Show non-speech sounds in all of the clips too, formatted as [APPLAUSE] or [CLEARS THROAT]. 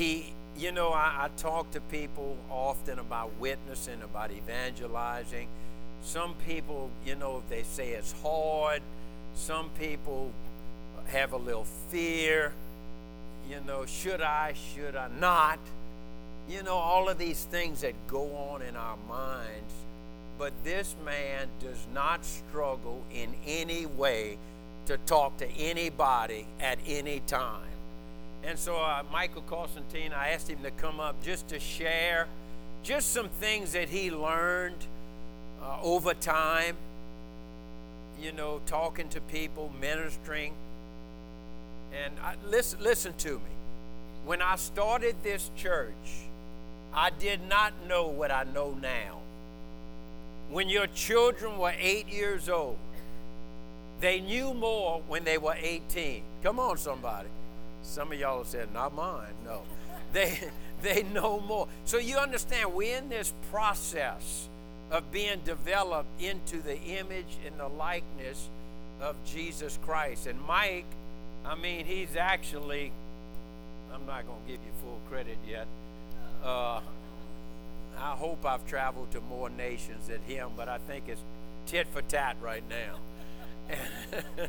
he, you know, I, I talk to people often about witnessing, about evangelizing. Some people, you know, they say it's hard. Some people have a little fear. You know, should I, should I not? You know, all of these things that go on in our minds. But this man does not struggle in any way to talk to anybody at any time. And so, uh, Michael Constantine, I asked him to come up just to share just some things that he learned uh, over time, you know, talking to people, ministering. And I, listen, listen to me. When I started this church, I did not know what I know now. When your children were eight years old, they knew more when they were 18. Come on, somebody. Some of y'all have said, not mine. No. [LAUGHS] They, they know more. So you understand, we're in this process of being developed into the image and the likeness of Jesus Christ. And Mike, I mean, he's actually, I'm not going to give you full credit yet. Uh, I hope I've traveled to more nations than him, but I think it's tit for tat right now. [LAUGHS]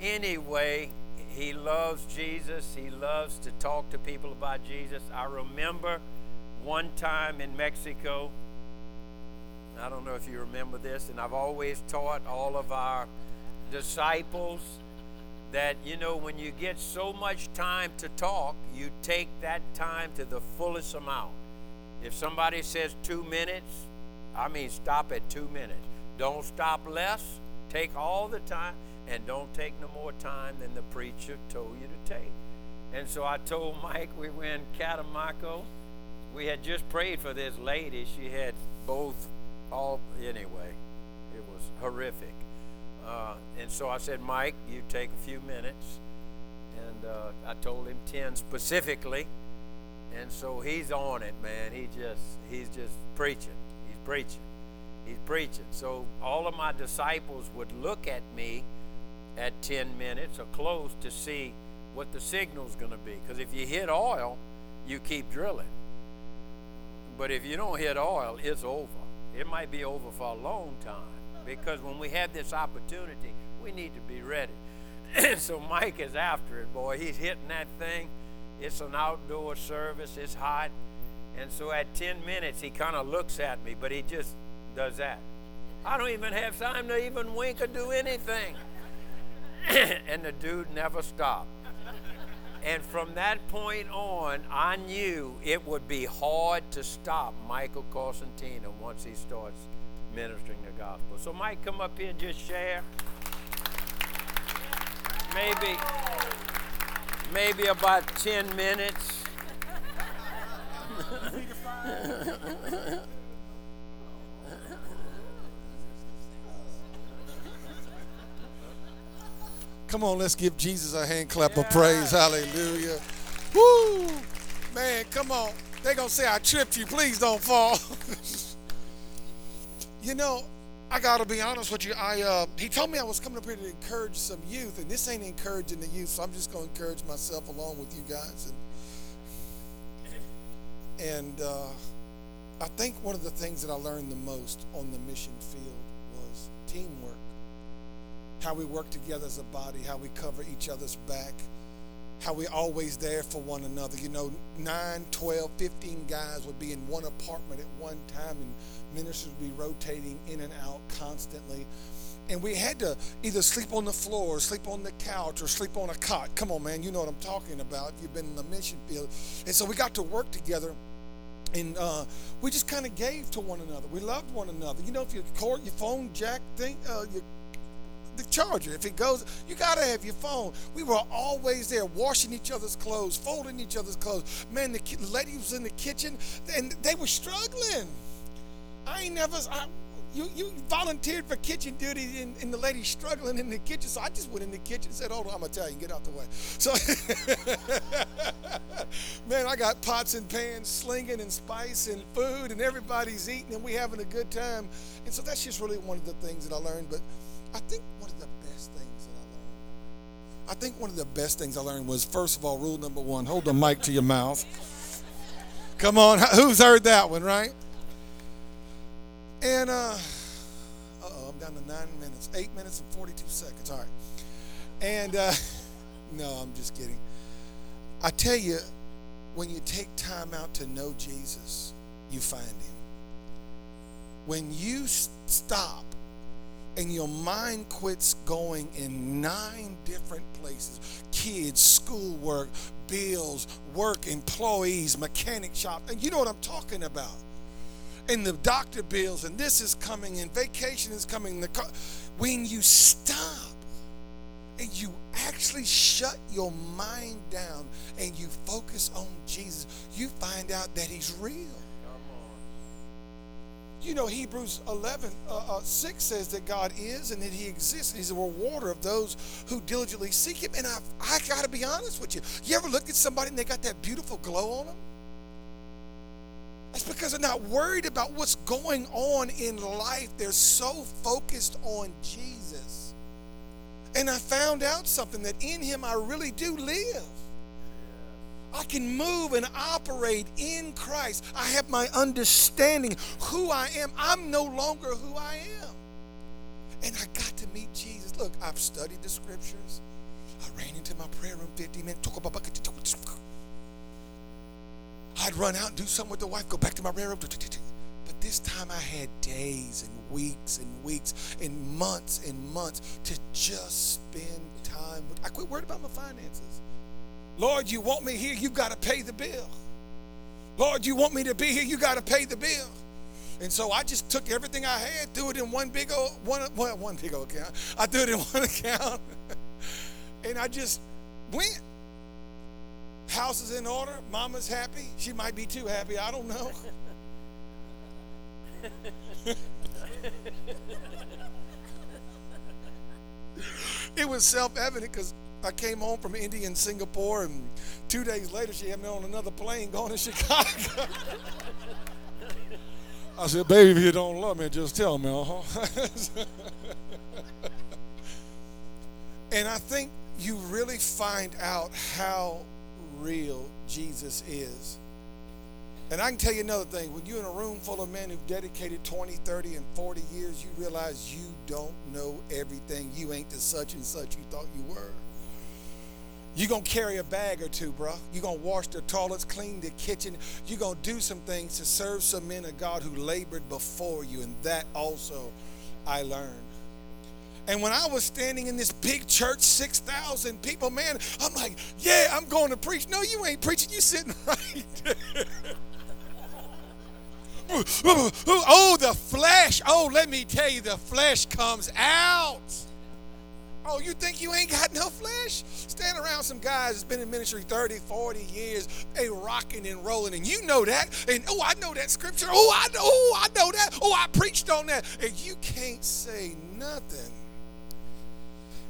anyway, he loves Jesus. He loves to talk to people about Jesus. I remember one time in Mexico, I don't know if you remember this, and I've always taught all of our disciples that, you know, when you get so much time to talk, you take that time to the fullest amount. If somebody says two minutes, I mean, stop at two minutes. Don't stop less. Take all the time and don't take no more time than the preacher told you to take. And so I told Mike we were in Catemaco. We had just prayed for this lady. She had both, all, anyway, it was horrific. Uh, and so I said, Mike, you take a few minutes. And uh, I told him 10 specifically. And so he's on it, man. He just, he's just preaching. He's preaching. He's preaching. So all of my disciples would look at me at 10 minutes or close to see what the signal's going to be. Because if you hit oil, you keep drilling. But if you don't hit oil, it's over. It might be over for a long time. Because when we have this opportunity, we need to be ready. [COUGHS] so Mike is after it, boy. He's hitting that thing. It's an outdoor service, it's hot. And so at 10 minutes, he kind of looks at me, but he just does that. I don't even have time to even wink or do anything. [COUGHS] and the dude never stopped. And from that point on, I knew it would be hard to stop Michael Constantino once he starts ministering the gospel. So, Mike, come up here and just share. Maybe, maybe about 10 minutes. [LAUGHS] Come on, let's give Jesus a hand clap of praise. Hallelujah. Woo! Man, come on. They're going to say I tripped you. Please don't fall. [LAUGHS] you know, I got to be honest with you. I uh, He told me I was coming up here to encourage some youth, and this ain't encouraging the youth, so I'm just going to encourage myself along with you guys. And, and uh, I think one of the things that I learned the most on the mission field was teamwork how we work together as a body, how we cover each other's back, how we're always there for one another. You know, 9, 12, 15 guys would be in one apartment at one time, and ministers would be rotating in and out constantly. And we had to either sleep on the floor, or sleep on the couch, or sleep on a cot. Come on, man, you know what I'm talking about. If you've been in the mission field. And so we got to work together and uh, we just kind of gave to one another. We loved one another. You know, if your cord, your phone jack thing, uh, your the charger. If it goes, you got to have your phone. We were always there washing each other's clothes, folding each other's clothes. Man, the lady was in the kitchen and they were struggling. I ain't never, I, you, you volunteered for kitchen duty and, and, the lady struggling in the kitchen. So I just went in the kitchen and said, Hold on, I'm Italian, get out the way. So, [LAUGHS] man, I got pots and pans slinging and spice and food, and everybody's eating and we having a good time. And so that's just really one of the things that I learned. But I think one of the best things that I learned I think one of the best things I learned was first of all, rule number one hold the mic to your mouth. Come on, [LAUGHS] who's heard that one, right? And, uh, oh, I'm down to nine minutes, eight minutes and 42 seconds. All right. And, uh, [LAUGHS] no, I'm just kidding. I tell you, when you take time out to know Jesus, you find him. When you stop and your mind quits going in nine different places kids, schoolwork, bills, work, employees, mechanic shop, and you know what I'm talking about. And the doctor bills, and this is coming, and vacation is coming. The car. When you stop and you actually shut your mind down and you focus on Jesus, you find out that He's real. You know, Hebrews 11, uh, uh, 6 says that God is and that He exists and He's a rewarder of those who diligently seek Him. And I've, I got to be honest with you. You ever look at somebody and they got that beautiful glow on them? That's because they're not worried about what's going on in life. They're so focused on Jesus. And I found out something that in Him I really do live. I can move and operate in Christ. I have my understanding who I am. I'm no longer who I am. And I got to meet Jesus. Look, I've studied the scriptures. I ran into my prayer room 50 minutes. I'd run out and do something with the wife, go back to my prayer room. But this time I had days and weeks and weeks and months and months to just spend time with. I quit worried about my finances. Lord, you want me here, you got to pay the bill. Lord, you want me to be here, you got to pay the bill. And so I just took everything I had, threw it in one big old one, one, one big old account. [LAUGHS] I threw it in one account, [LAUGHS] and I just went. House is in order. Mama's happy. She might be too happy. I don't know. [LAUGHS] it was self-evident because I came home from India and Singapore, and two days later, she had me on another plane going to [LAUGHS] Chicago. I said, baby, if you don't love me, just tell me. Uh-huh. [LAUGHS] and I think you really find out how real Jesus is. And I can tell you another thing. When you're in a room full of men who've dedicated 20, 30, and 40 years, you realize you don't know everything. You ain't the such and such you thought you were. You're going to carry a bag or two, bro. You're going to wash the toilets, clean the kitchen. You're going to do some things to serve some men of God who labored before you. And that also I learned. And when I was standing in this big church, 6,000 people, man, I'm like, yeah, I'm going to preach. No, you ain't preaching. You sitting [LAUGHS] right there. [LAUGHS] oh, the flesh. Oh, let me tell you, the flesh comes out. Oh, you think you ain't got no flesh? Stand around some guys that's been in ministry 30, 40 years. They rocking and rolling, and you know that. And oh, I know that scripture. Oh, I know, oh, I know that. Oh, I preached on that. And you can't say nothing.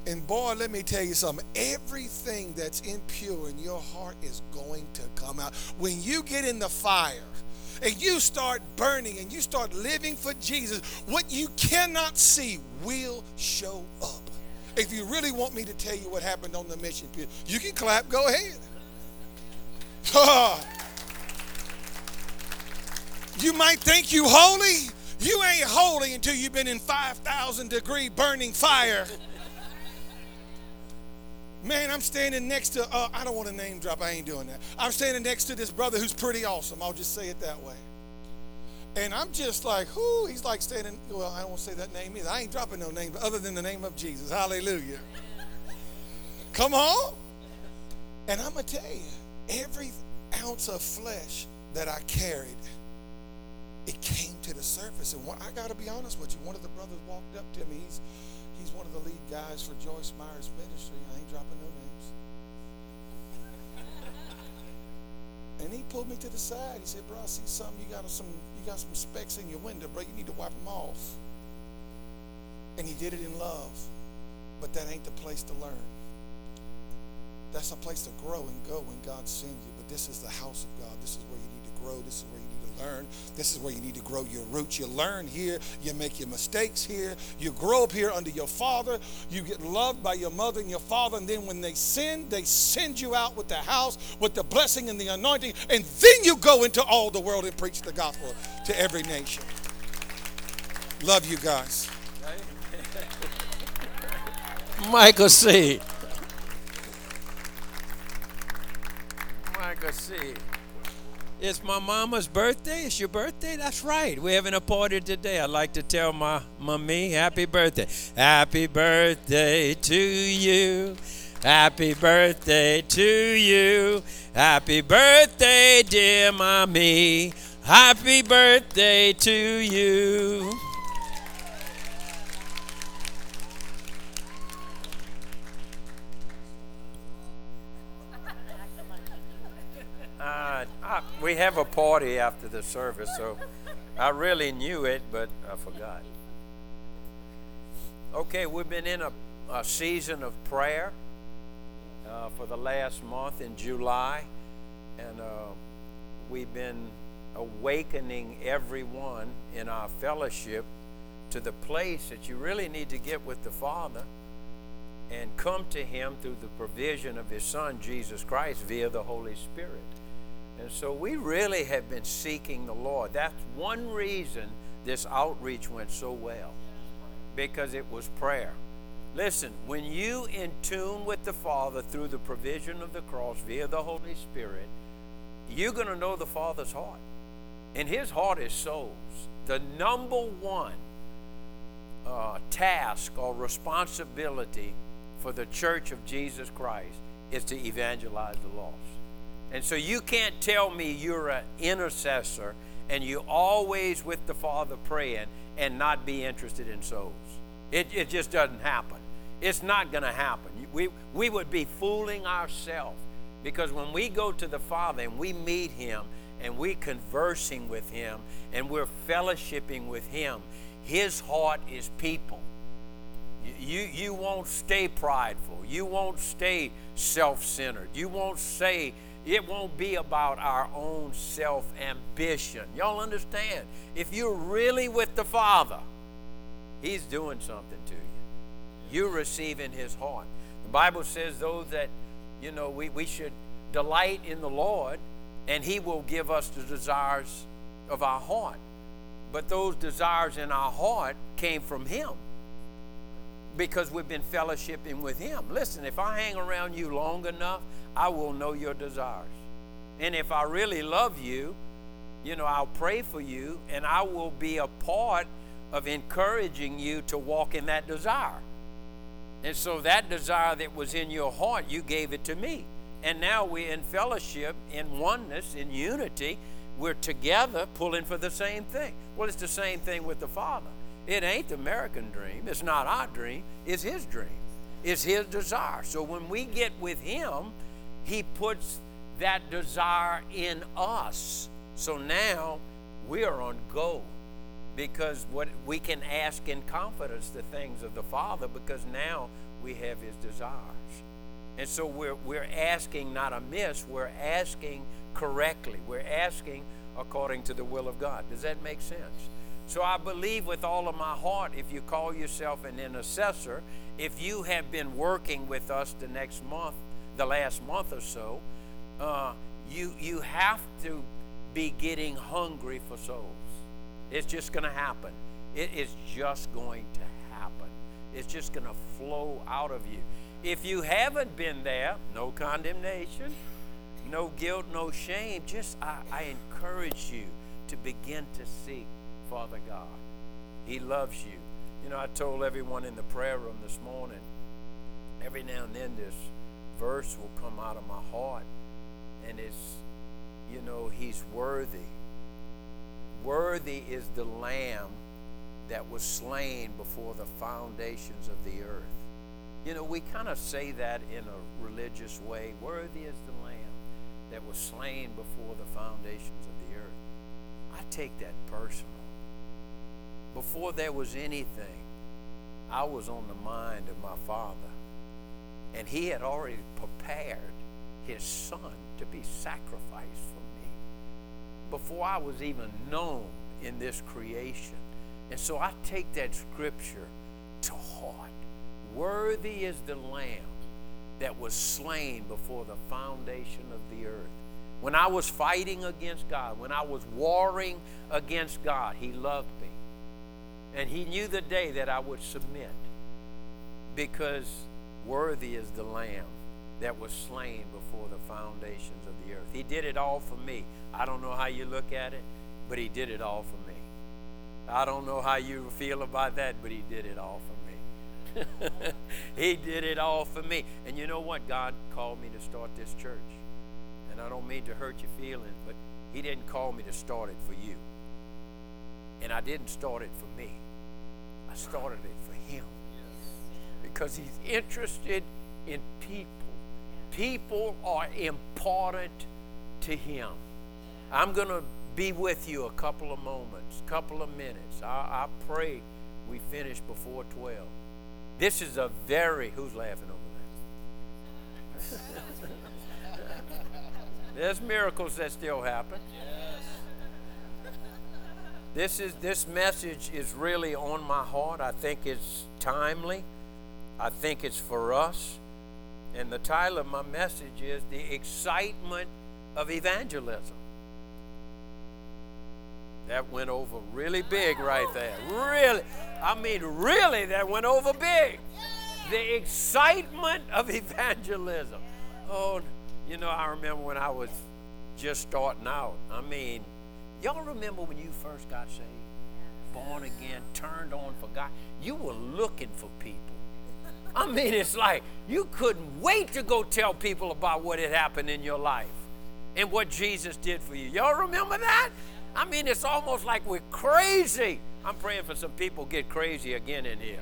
And boy, let me tell you something. Everything that's impure in your heart is going to come out. When you get in the fire, and you start burning and you start living for Jesus, what you cannot see will show up. If you really want me to tell you what happened on the mission field, you can clap, go ahead. [LAUGHS] you might think you holy. You ain't holy until you've been in 5,000 degree burning fire. Man, I'm standing next to, uh, I don't want to name drop, I ain't doing that. I'm standing next to this brother who's pretty awesome. I'll just say it that way. And I'm just like, whoo, he's like standing, well, I don't want to say that name either. I ain't dropping no name other than the name of Jesus. Hallelujah. [LAUGHS] Come on. And I'm going to tell you, every ounce of flesh that I carried, it came to the surface. And I got to be honest with you, one of the brothers walked up to me. He's, he's one of the lead guys for Joyce Meyers ministry. I ain't dropping no names. And he pulled me to the side. He said, "Bro, I see something. You got some you got some specks in your window, bro. You need to wipe them off. And he did it in love. But that ain't the place to learn. That's a place to grow and go when God sends you. But this is the house of God. This is where you need to grow. This is where you learn. This is where you need to grow your roots. You learn here, you make your mistakes here, you grow up here under your father, you get loved by your mother and your father, and then when they sin, they send you out with the house, with the blessing and the anointing, and then you go into all the world and preach the gospel to every nation. Love you guys. [LAUGHS] Michael C. Michael C. It's my mama's birthday. It's your birthday? That's right. We're having a party today. I'd like to tell my mommy happy birthday. Happy birthday to you. Happy birthday to you. Happy birthday, dear mommy. Happy birthday to you. We have a party after the service, so I really knew it, but I forgot. Okay, we've been in a, a season of prayer uh, for the last month in July, and uh, we've been awakening everyone in our fellowship to the place that you really need to get with the Father and come to Him through the provision of His Son, Jesus Christ, via the Holy Spirit. And so we really have been seeking the Lord. That's one reason this outreach went so well, because it was prayer. Listen, when you in tune with the Father through the provision of the cross via the Holy Spirit, you're going to know the Father's heart. And His heart is souls. The number one uh, task or responsibility for the church of Jesus Christ is to evangelize the lost. And so you can't tell me you're an intercessor and you always with the Father praying and not be interested in souls. It, it just doesn't happen. It's not going to happen. We, we would be fooling ourselves because when we go to the Father and we meet Him and we're conversing with Him and we're fellowshipping with Him, His heart is people. You, you won't stay prideful. You won't stay self centered. You won't say, it won't be about our own self ambition. Y'all understand? If you're really with the Father, He's doing something to you. You're receiving His heart. The Bible says, though, that, you know, we, we should delight in the Lord, and He will give us the desires of our heart. But those desires in our heart came from Him because we've been fellowshipping with Him. Listen, if I hang around you long enough, I will know your desires. And if I really love you, you know, I'll pray for you and I will be a part of encouraging you to walk in that desire. And so that desire that was in your heart, you gave it to me. And now we're in fellowship, in oneness, in unity. We're together pulling for the same thing. Well, it's the same thing with the Father. It ain't the American dream. It's not our dream. It's His dream. It's His desire. So when we get with Him, He puts that desire in us. So now we are on go because what we can ask in confidence the things of the Father because now we have His desires. And so we're, we're asking not amiss, we're asking correctly. We're asking according to the will of God. Does that make sense? So I believe with all of my heart, if you call yourself an intercessor, if you have been working with us the next month, the last month or so, uh, you you have to be getting hungry for souls. It's just going to happen. It is just going to happen. It's just going to flow out of you. If you haven't been there, no condemnation, no guilt, no shame. Just I, I encourage you to begin to seek Father God. He loves you. You know, I told everyone in the prayer room this morning, every now and then this verse will come out of my heart, and it's, you know, He's worthy. Worthy is the Lamb that was slain before the foundations of the earth. You know, we kind of say that in a religious way. Worthy is the Lamb that was slain before the foundations of the earth. I take that personal before there was anything, I was on the mind of my Father. And He had already prepared His Son to be sacrificed for me. before I was even known in this creation. And so I take that scripture to heart. Worthy is the Lamb that was slain before the foundation of the earth. When I was fighting against God, when I was warring against God, He loved me. And He knew the day that I would submit because worthy is the Lamb that was slain before the foundations of the earth. He did it all for me. I don't know how you look at it, but He did it all for me. I don't know how you feel about that, but He did it all for me. [LAUGHS] he did it all for me. And you know what? God called me to start this church. And I don't mean to hurt your feelings, but He didn't call me to start it for you. And I didn't start it for me, I started it for Him. Because He's interested in people. People are important to Him. I'm going to be with you a couple of moments, couple of minutes. I, I pray we finish before 12. This is a very, who's laughing over there? [LAUGHS] There's miracles that still happen. This is this message is really on my heart. I think it's timely. I think it's for us. And the title of my message is The Excitement of Evangelism. That went over really big right there. Really. I mean, really, that went over big. The excitement of evangelism. Oh, you know, I remember when I was just starting out. I mean, y'all remember when you first got saved? Born again, turned on for God. You were looking for people. I mean, it's like you couldn't wait to go tell people about what had happened in your life and what Jesus did for you. Y'all remember that? I mean, it's almost like we're crazy. I'm praying for some people get crazy again in here.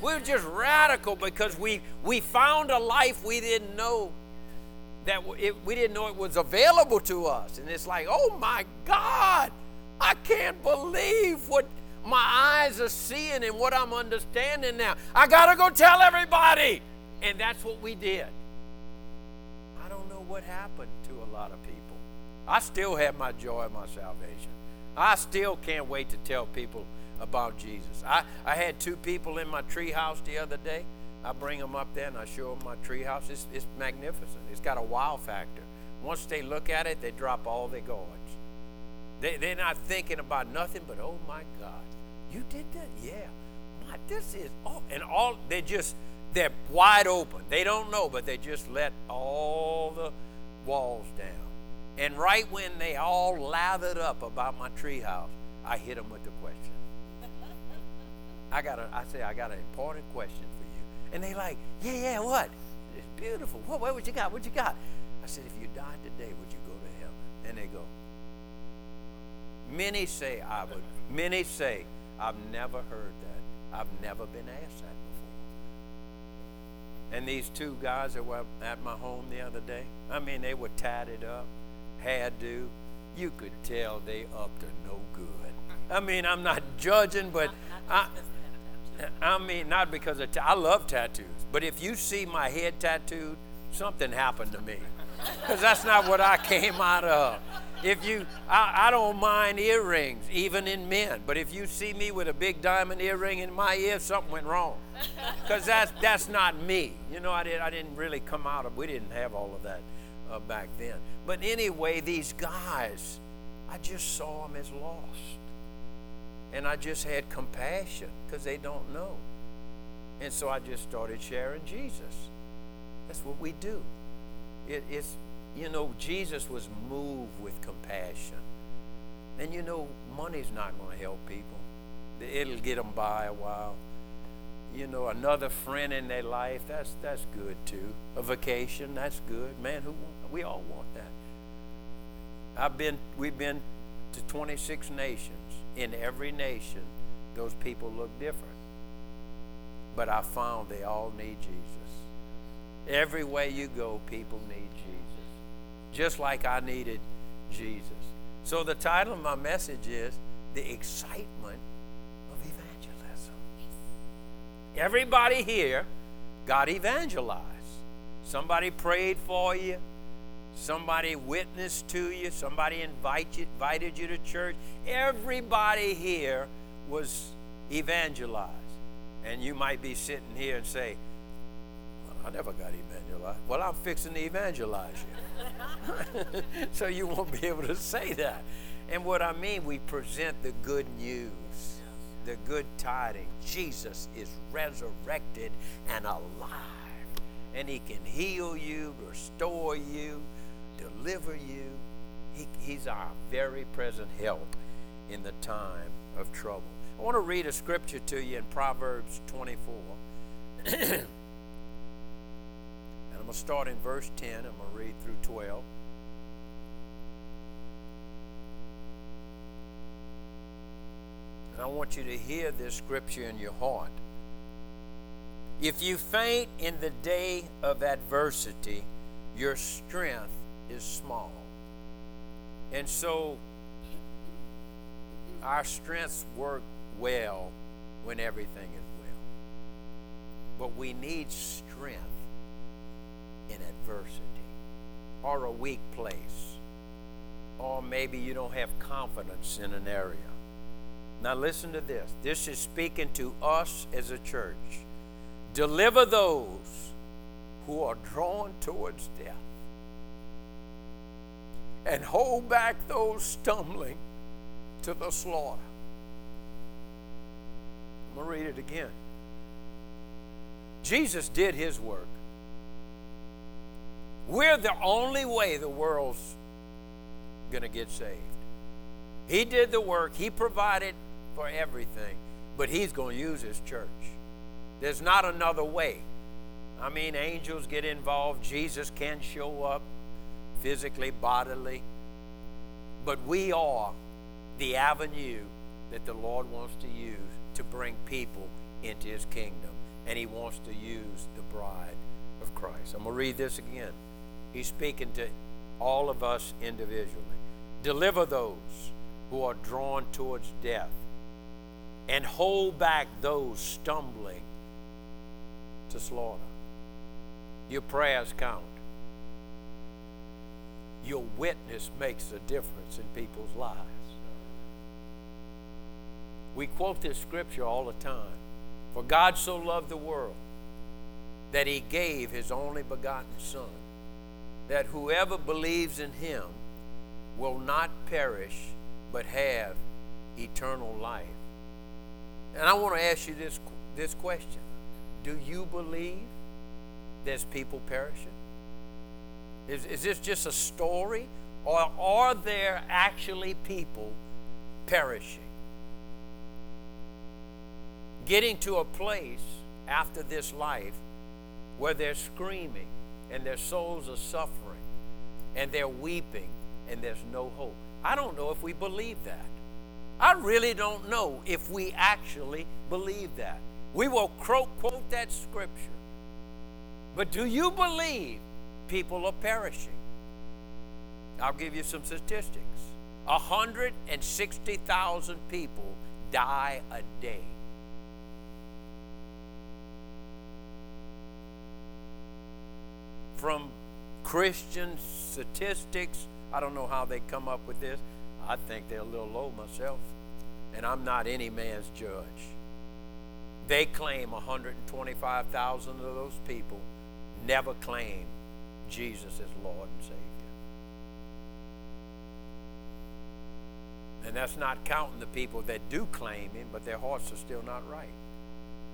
We're just radical because we we found a life we didn't know that it, we didn't know it was available to us, and it's like, oh my God, I can't believe what my eyes are seeing and what I'm understanding now. I gotta go tell everybody, and that's what we did. I don't know what happened to a lot of people. I still have my joy my salvation. I still can't wait to tell people about Jesus. I, I had two people in my treehouse the other day. I bring them up there and I show them my treehouse. It's, it's magnificent. It's got a wow factor. Once they look at it, they drop all their guards. They, they're not thinking about nothing but, oh my God, you did that? Yeah. My, this is, oh, and all, they just, they're wide open. They don't know, but they just let all the walls down. And right when they all lathered up about my treehouse, I hit them with the question. I got a, I say, I got an important question for you. And they like, yeah, yeah, what? It's beautiful. What, what, what you got? What you got? I said, if you died today, would you go to heaven? And they go. Many say I would. Many say I've never heard that. I've never been asked that before. And these two guys that were at my home the other day, I mean, they were tatted up had hairdo, you could tell they up to no good. I mean, I'm not judging, but I, I mean, not because of love tattoos, but if you see my head tattooed, something happened to me, because that's not what I [LAUGHS] came out of. If you, I, I don't mind earrings, even in men, but if you see me with a big diamond earring in my ear, something went wrong, because that's that's not me. You know, I did I didn't really come out of. We didn't have all of that uh, back then. But anyway, these guys, I just saw them as lost. And I just had compassion because they don't know. And so I just started sharing Jesus. That's what we do. It, it's, you know, Jesus was moved with compassion. And you know, money's not going to help people, it'll get them by a while you know, another friend in their life, that's that's good too. A vacation, that's good. Man, who we all want that. I've been we've been to 26 nations. In every nation, those people look different. But I found they all need Jesus. Every way you go, people need Jesus. Just like I needed Jesus. So the title of my message is The Excitement of Evangelism. Everybody here got evangelized. Somebody prayed for you. Somebody witnessed to you, somebody invite you, invited you to church. Everybody here was evangelized. And you might be sitting here and say, well, I never got evangelized. Well, I'm fixing to evangelize you. [LAUGHS] so you won't be able to say that. And what I mean, we present the good news, the good tidings. Jesus is resurrected and alive. And he can heal you, restore you, deliver you. He, he's our very present help in the time of trouble. I want to read a scripture to you in Proverbs 24. [CLEARS THROAT] and I'm going to start in verse 10. I'm going to read through 12. And I want you to hear this scripture in your heart. If you faint in the day of adversity, your strength is small. And so our strengths work well when everything is well. But we need strength in adversity or a weak place. Or maybe you don't have confidence in an area. Now, listen to this. This is speaking to us as a church. Deliver those who are drawn towards death and hold back those stumbling to the slaughter. I'm going to read it again. Jesus did his work. We're the only way the world's going to get saved. He did the work, He provided for everything, but He's going to use His church. There's not another way. I mean, angels get involved, Jesus can show up physically, bodily. But we are the avenue that the Lord wants to use to bring people into his kingdom. And he wants to use the bride of Christ. I'm going to read this again. He's speaking to all of us individually. Deliver those who are drawn towards death and hold back those stumbling to slaughter. Your prayers count your witness makes a difference in people's lives. We quote this scripture all the time. For God so loved the world that he gave his only begotten Son, that whoever believes in him will not perish but have eternal life. And I want to ask you this, this question Do you believe there's people perishing? Is, is this just a story? Or are there actually people perishing? Getting to a place after this life where they're screaming and their souls are suffering and they're weeping and there's no hope. I don't know if we believe that. I really don't know if we actually believe that. We will quote that scripture. But do you believe people are perishing. I'll give you some statistics 160,000 people die a day. From Christian statistics, I don't know how they come up with this. I think they're a little low myself. And I'm not any man's judge. They claim 125,000 of those people never claim Jesus as Lord and Savior. And that's not counting the people that do claim Him, but their hearts are still not right.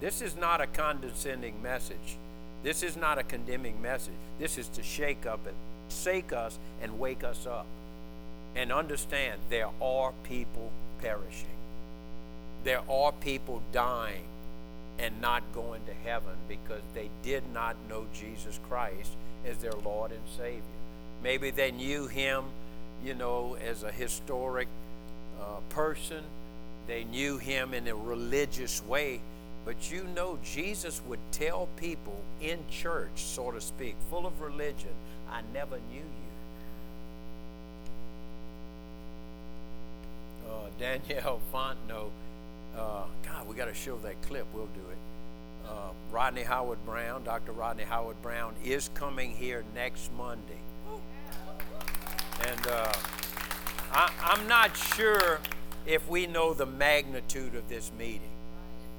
This is not a condescending message. This is not a condemning message. This is to shake up and shake us and wake us up. And understand there are people perishing. There are people dying and not going to heaven because they did not know Jesus Christ as their Lord and Savior. Maybe they knew him, you know, as a historic uh, person. They knew him in a religious way. But you know, Jesus would tell people in church, so to speak, full of religion, I never knew you. Uh, Danielle Fontenot, uh, God, we got to show that clip. We'll do it uh, Rodney Howard Browne, Dr. Rodney Howard Browne, is coming here next Monday. And uh, I, I'm not sure if we know the magnitude of this meeting.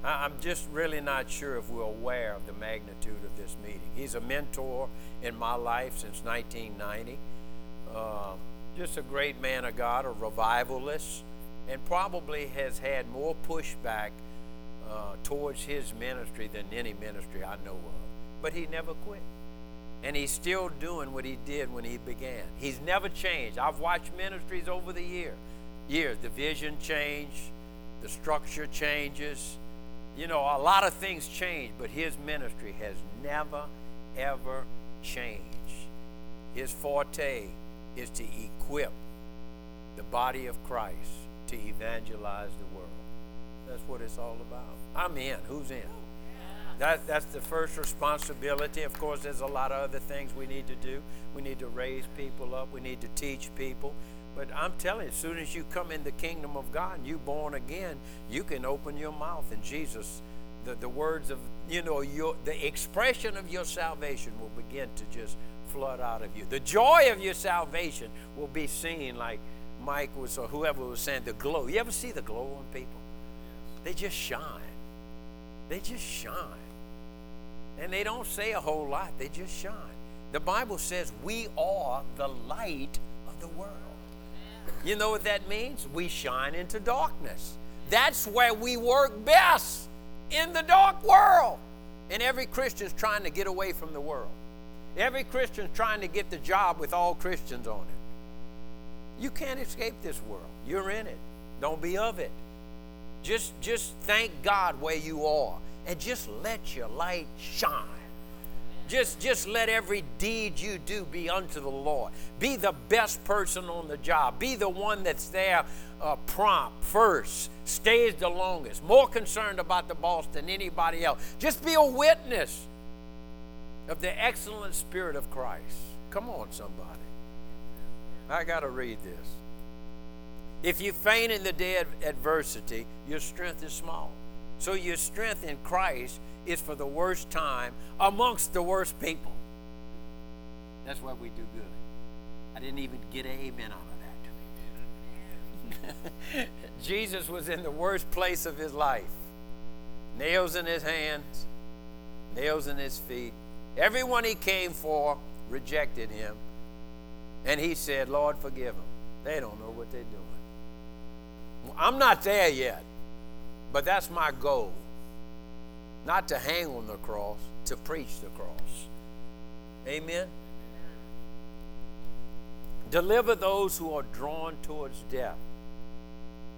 I, I'm just really not sure if we're aware of the magnitude of this meeting. He's a mentor in my life since 1990. Uh, just a great man of God, a revivalist, and probably has had more pushback uh, towards his ministry than any ministry I know of. But he never quit. And he's still doing what he did when he began. He's never changed. I've watched ministries over the year, years. The vision changed, the structure changes. You know, a lot of things change, but his ministry has never, ever changed. His forte is to equip the body of Christ to evangelize the world. That's what it's all about. I'm in. Who's in? That, that's the first responsibility. Of course, there's a lot of other things we need to do. We need to raise people up. We need to teach people. But I'm telling you, as soon as you come in the kingdom of God and you're born again, you can open your mouth and Jesus, the, the words of, you know, your the expression of your salvation will begin to just flood out of you. The joy of your salvation will be seen like Mike was or whoever was saying, the glow. You ever see the glow on people? They just shine. They just shine. And they don't say a whole lot, they just shine. The Bible says we are the light of the world. You know what that means? We shine into darkness. That's where we work best in the dark world. And every Christian's trying to get away from the world. Every Christian's trying to get the job with all Christians on it. You can't escape this world. You're in it. Don't be of it. Just just thank God where you are and just let your light shine. Just, just let every deed you do be unto the Lord. Be the best person on the job. Be the one that's there uh, prompt, first, stays the longest, more concerned about the boss than anybody else. Just be a witness of the excellent spirit of Christ. Come on, somebody. I got to read this. If you faint in the day of adversity, your strength is small. So your strength in Christ is for the worst time amongst the worst people. That's why we do good. I didn't even get an amen out of that. [LAUGHS] Jesus was in the worst place of his life. Nails in his hands, nails in his feet. Everyone he came for rejected him. And he said, Lord, forgive them. They don't know what they're doing. I'm not there yet. But that's my goal. Not to hang on the cross, to preach the cross. Amen. Deliver those who are drawn towards death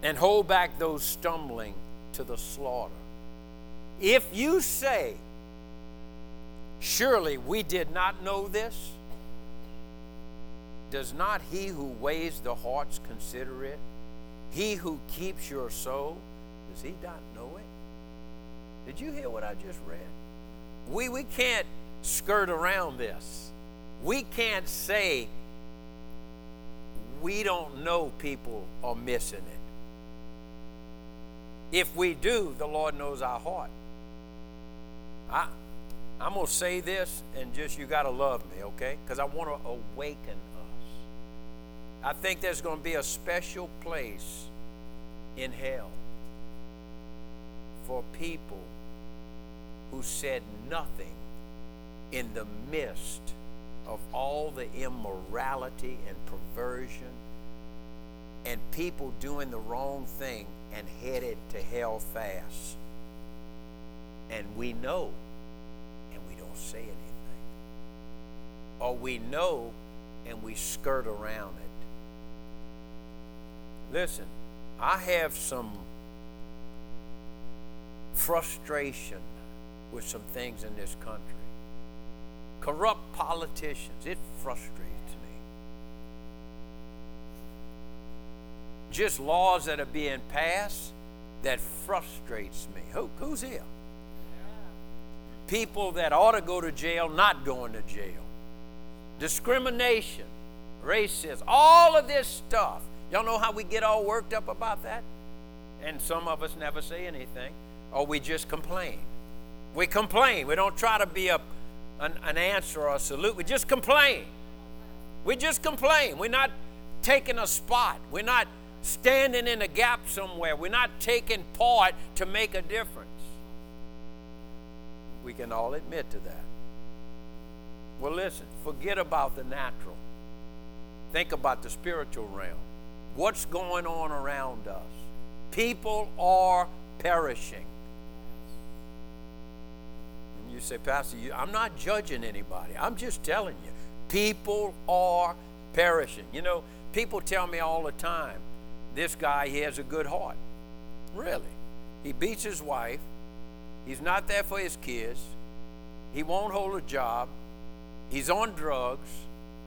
and hold back those stumbling to the slaughter. If you say, Surely we did not know this, does not he who weighs the hearts consider it? He who keeps your soul, does he not know it? Did you hear what I just read? We, we can't skirt around this. We can't say we don't know people are missing it. If we do, the Lord knows our heart. I, I'm going to say this, and just you got to love me, okay? Because I want to awaken. I think there's going to be a special place in hell for people who said nothing in the midst of all the immorality and perversion and people doing the wrong thing and headed to hell fast. And we know and we don't say anything. Or we know and we skirt around it. Listen, I have some frustration with some things in this country. Corrupt politicians, it frustrates me. Just laws that are being passed that frustrates me. Who, who's here? People that ought to go to jail not going to jail. Discrimination, racism, all of this stuff. Y'all know how we get all worked up about that? And some of us never say anything or we just complain. We complain. We don't try to be a, an, an answer or a salute. We just complain. We just complain. We're not taking a spot. We're not standing in a gap somewhere. We're not taking part to make a difference. We can all admit to that. Well, listen, forget about the natural. Think about the spiritual realm. What's going on around us? People are perishing. And you say, Pastor, you, I'm not judging anybody. I'm just telling you. People are perishing. You know, people tell me all the time, this guy, he has a good heart. Really. He beats his wife. He's not there for his kids. He won't hold a job. He's on drugs.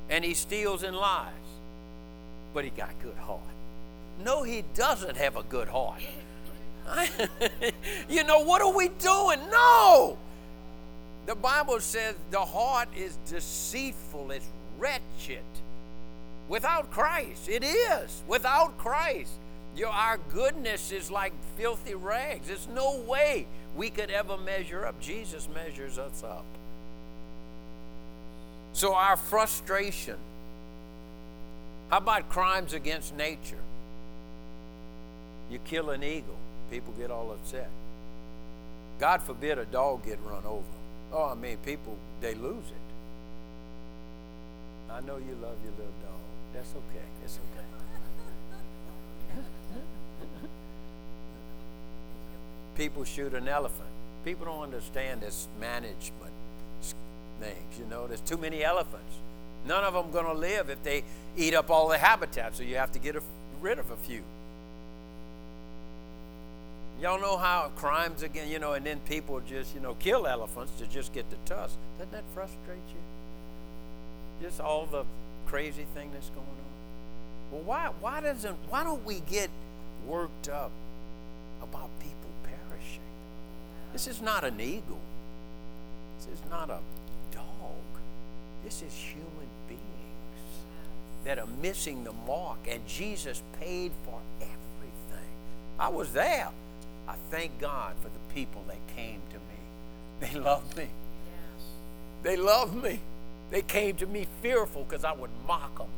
And he steals and lies. But he got a good heart. No, he doesn't have a good heart. [LAUGHS] you know, what are we doing? No! The Bible says the heart is deceitful, it's wretched. Without Christ, it is. Without Christ, your, our goodness is like filthy rags. There's no way we could ever measure up. Jesus measures us up. So, our frustration. How about crimes against nature? You kill an eagle, people get all upset. God forbid a dog get run over. Oh, I mean, people, they lose it. I know you love your little dog. That's okay. That's okay. People shoot an elephant. People don't understand this management things. You know, there's too many elephants. None of them going to live if they eat up all the habitat. So you have to get a, rid of a few. Y'all know how crimes again, you know, and then people just, you know, kill elephants to just get the tusk. Doesn't that frustrate you? Just all the crazy thing that's going on? Well, why, why, doesn't, why don't we get worked up about people perishing? This is not an eagle. This is not a dog. This is human that are missing the mark, and Jesus paid for everything. I was there. I thank God for the people that came to me. They loved me. They loved me. They came to me fearful because I would mock them.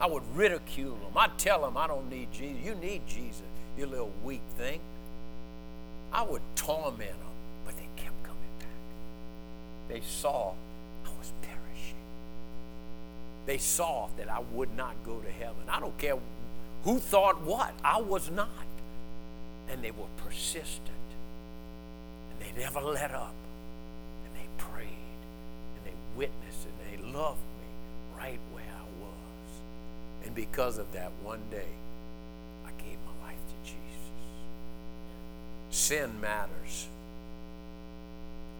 I would ridicule them. I'd tell them, I don't need Jesus. You need Jesus, you little weak thing. I would torment them, but they kept coming back. They saw I was. They saw that I would not go to heaven. I don't care who thought what, I was not. And they were persistent. And they never let up. And they prayed And they witnessed. and they loved me right where I was. And because of that, one day, I gave my life to Jesus. Sin matters.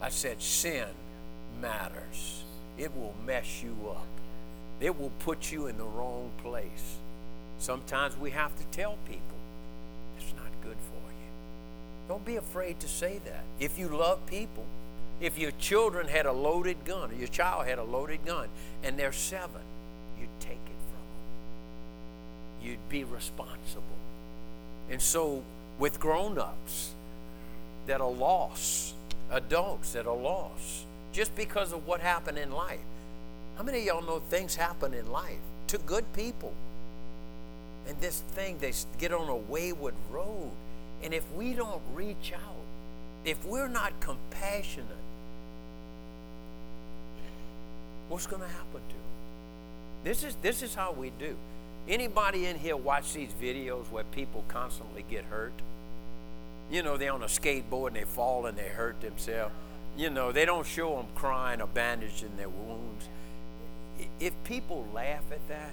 I said, sin matters. It will mess you up, it will put you in the wrong place. Sometimes we have to tell people it's not good for you. Don't be afraid to say that. If you love people, if your children had a loaded gun, or your child had a loaded gun, and they're seven, you'd take it from them. You'd be responsible. And so, with grown ups that are lost, adults that are lost, just because of what happened in life. How many of y'all know things happen in life to good people? And this thing, they get on a wayward road. And if we don't reach out, if we're not compassionate, what's going to happen to them? This is, this is how we do. Anybody in here watch these videos where people constantly get hurt? You know, they're on a skateboard and they fall and they hurt themselves. You know, they don't show them crying or bandaging their wounds. If people laugh at that,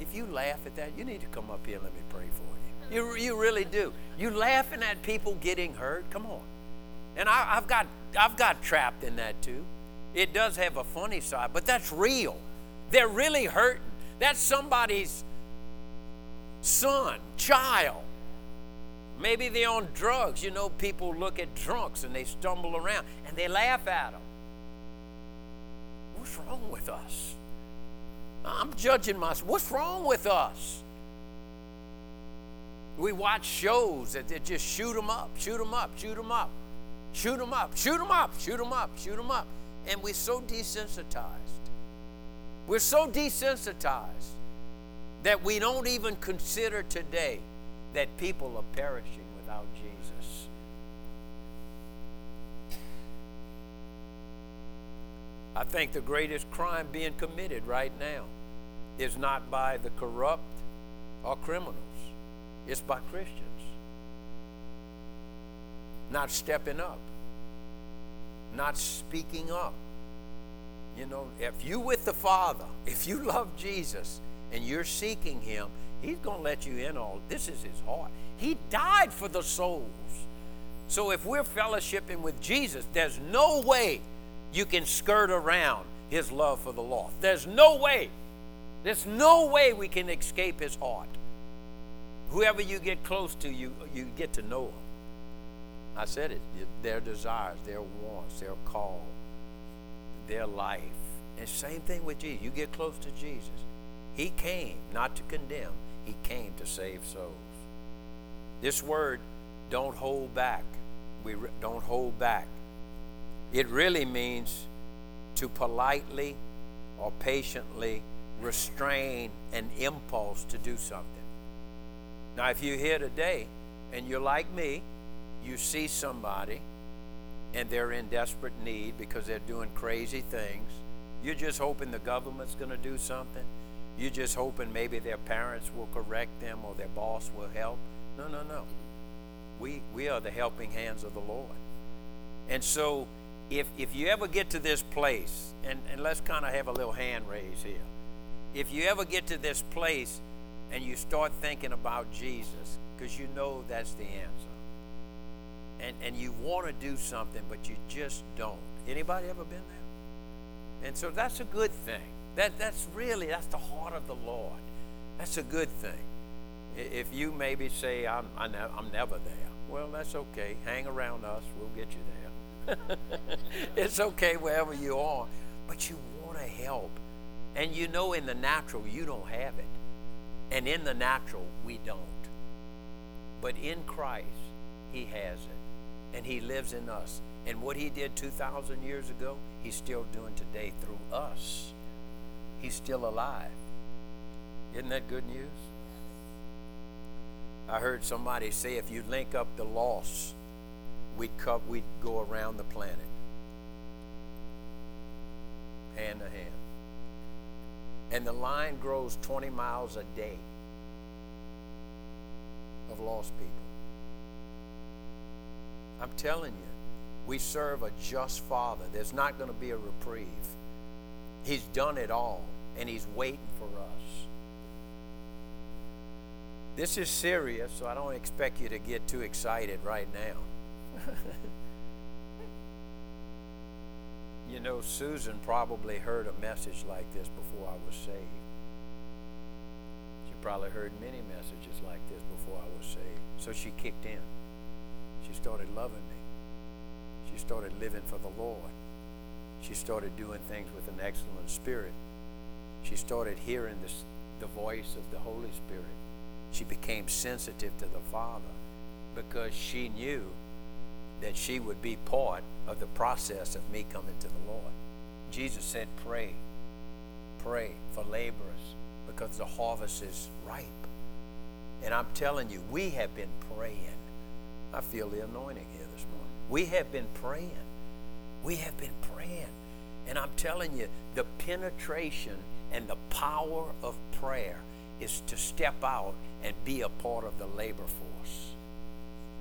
if you laugh at that, you need to come up here and let me pray for you. You, you really do. You laughing at people getting hurt? Come on. And I, I've got I've got trapped in that too. It does have a funny side, but that's real. They're really hurting. That's somebody's son, child. Maybe they're on drugs. You know, people look at drunks and they stumble around and they laugh at them. Wrong with us? I'm judging myself. What's wrong with us? We watch shows that they just shoot them up, shoot them up, shoot them up, shoot them up, shoot them up, shoot them up, shoot them up. And we're so desensitized. We're so desensitized that we don't even consider today that people are perishing without Jesus. I think the greatest crime being committed right now is not by the corrupt or criminals, it's by Christians not stepping up, not speaking up. You know, if you with the Father, [LAUGHS] if you love Jesus and you're seeking Him, He's going to let you in all. This is His heart. He died for the souls. So if we're fellowshipping with Jesus, there's no way you can skirt around His love for the lost. There's no way. There's no way we can escape His heart. Whoever you get close to, you you get to know Him. I said it. Their desires, their wants, their call, their life. And same thing with Jesus. You get close to Jesus. He came not to condemn, He came to save souls. This word, don't hold back. We don't hold back. It really means to politely or patiently restrain an impulse to do something. Now, if you're here today and you're like me, you see somebody and they're in desperate need because they're doing crazy things. You're just hoping the government's going to do something. You're just hoping maybe their parents will correct them or their boss will help. No, no, no. We, we are the helping hands of the Lord. And so, if, if you ever get to this place, and, and let's kind of have a little hand raise here. If you ever get to this place and you start thinking about Jesus, because you know that's the answer and, and you want to do something, but you just don't. Anybody ever been there? And so that's a good thing. That, that's really, that's the heart of the Lord. That's a good thing. If you maybe say, I'm, I'm never there, well, that's okay. Hang around us, we'll get you there. [LAUGHS] it's okay wherever you are. But you want to help. And you know in the natural, you don't have it. And in the natural, we don't. But in Christ, He has it and He lives in us. And what He did 2,000 years ago, He's still doing today through us. He's still alive. Isn't that good news? I heard somebody say if you link up the loss, we'd, we'd go around the planet hand to hand. And the line grows 20 miles a day of lost people. I'm telling you, we serve a just Father. There's not going to be a reprieve. He's done it all, and He's waiting for us. This is serious, so I don't expect you to get too excited right now. You know, Susan probably heard a message like this before I was saved. She probably heard many messages like this before I was saved. So she kicked in. She started loving me. She started living for the Lord. She started doing things with an excellent spirit. She started hearing this, the voice of the Holy Spirit. She became sensitive to the Father because she knew that she would be part of the process of me coming to the Lord. Jesus said, Pray, pray for laborers because the harvest is ripe. And I'm telling you, we have been praying I feel the anointing here this morning. We have been praying. We have been praying. And I'm telling you, the penetration and the power of prayer is to step out and be a part of the labor force.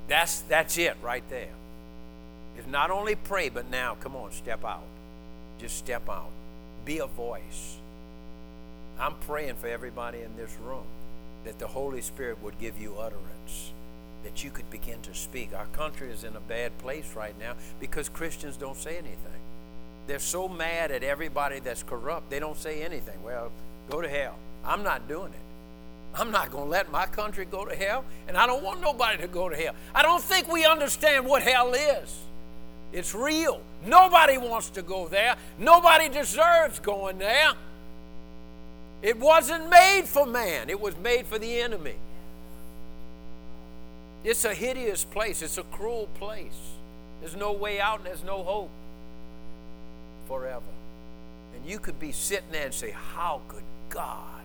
That's, that's it right there. It's not only pray, but now, come on, step out. Just step out. Be a voice. I'm praying for everybody in this room that the Holy Spirit would give you utterance that you could begin to speak. Our country is in a bad place right now because Christians don't say anything. They're so mad at everybody that's corrupt, they don't say anything. Well, go to hell. I'm not doing it. I'm not going to let my country go to hell, and I don't want nobody to go to hell. I don't think we understand what hell is. It's real. Nobody wants to go there. Nobody deserves going there. It wasn't made for man, it was made for the enemy. It's a hideous place. It's a cruel place. There's no way out and there's no hope forever. And you could be sitting there and say, How could God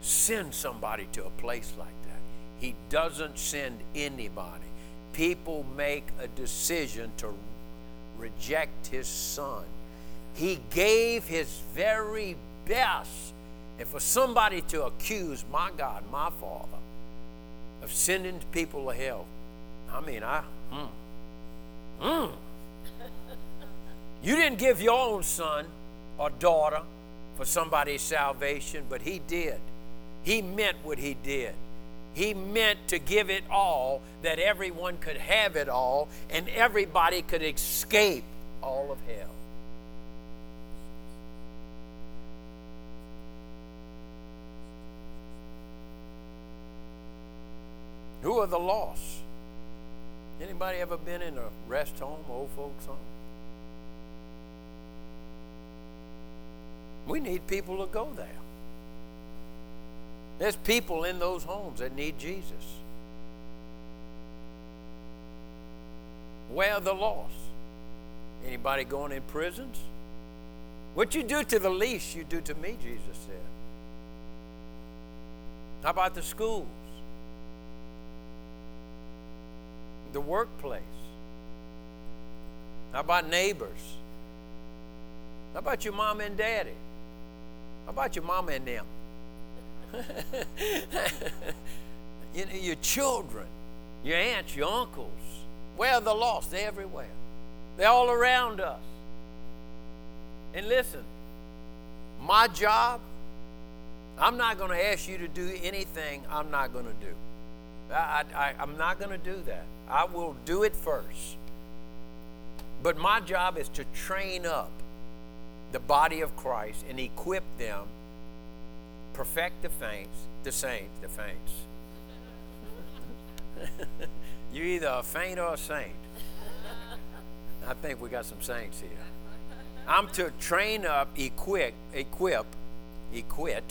send somebody to a place like that? He doesn't send anybody. People make a decision to reject his son. He gave his very best. And for somebody to accuse my God, my Father, of sending people to hell, I mean, I, hmm, hmm. You didn't give your own son or daughter for somebody's salvation, but he did. He meant what he did. He meant to give it all that everyone could have it all and everybody could escape all of hell. Who are the lost? Anybody ever been in a rest home, old folks home? We need people to go there. There's people in those homes that need Jesus. Where are the lost? Anybody going in prisons? What you do to the least, you do to me, Jesus said. How about the schools? The workplace? How about neighbors? How about your mom and daddy? How about your mama and them? [LAUGHS] you know, your children, your aunts, your uncles. Where are the lost? They're everywhere. They're all around us. And listen, my job, I'm not going to ask you to do anything I'm not going to do. I, I'm not going to do that. I will do it first. But my job is to train up the body of Christ and equip them, perfect the saints, the saints, the saints. [LAUGHS] You're either a saint or a saint. I think we got some saints here. I'm to train up, equip, equip, equip,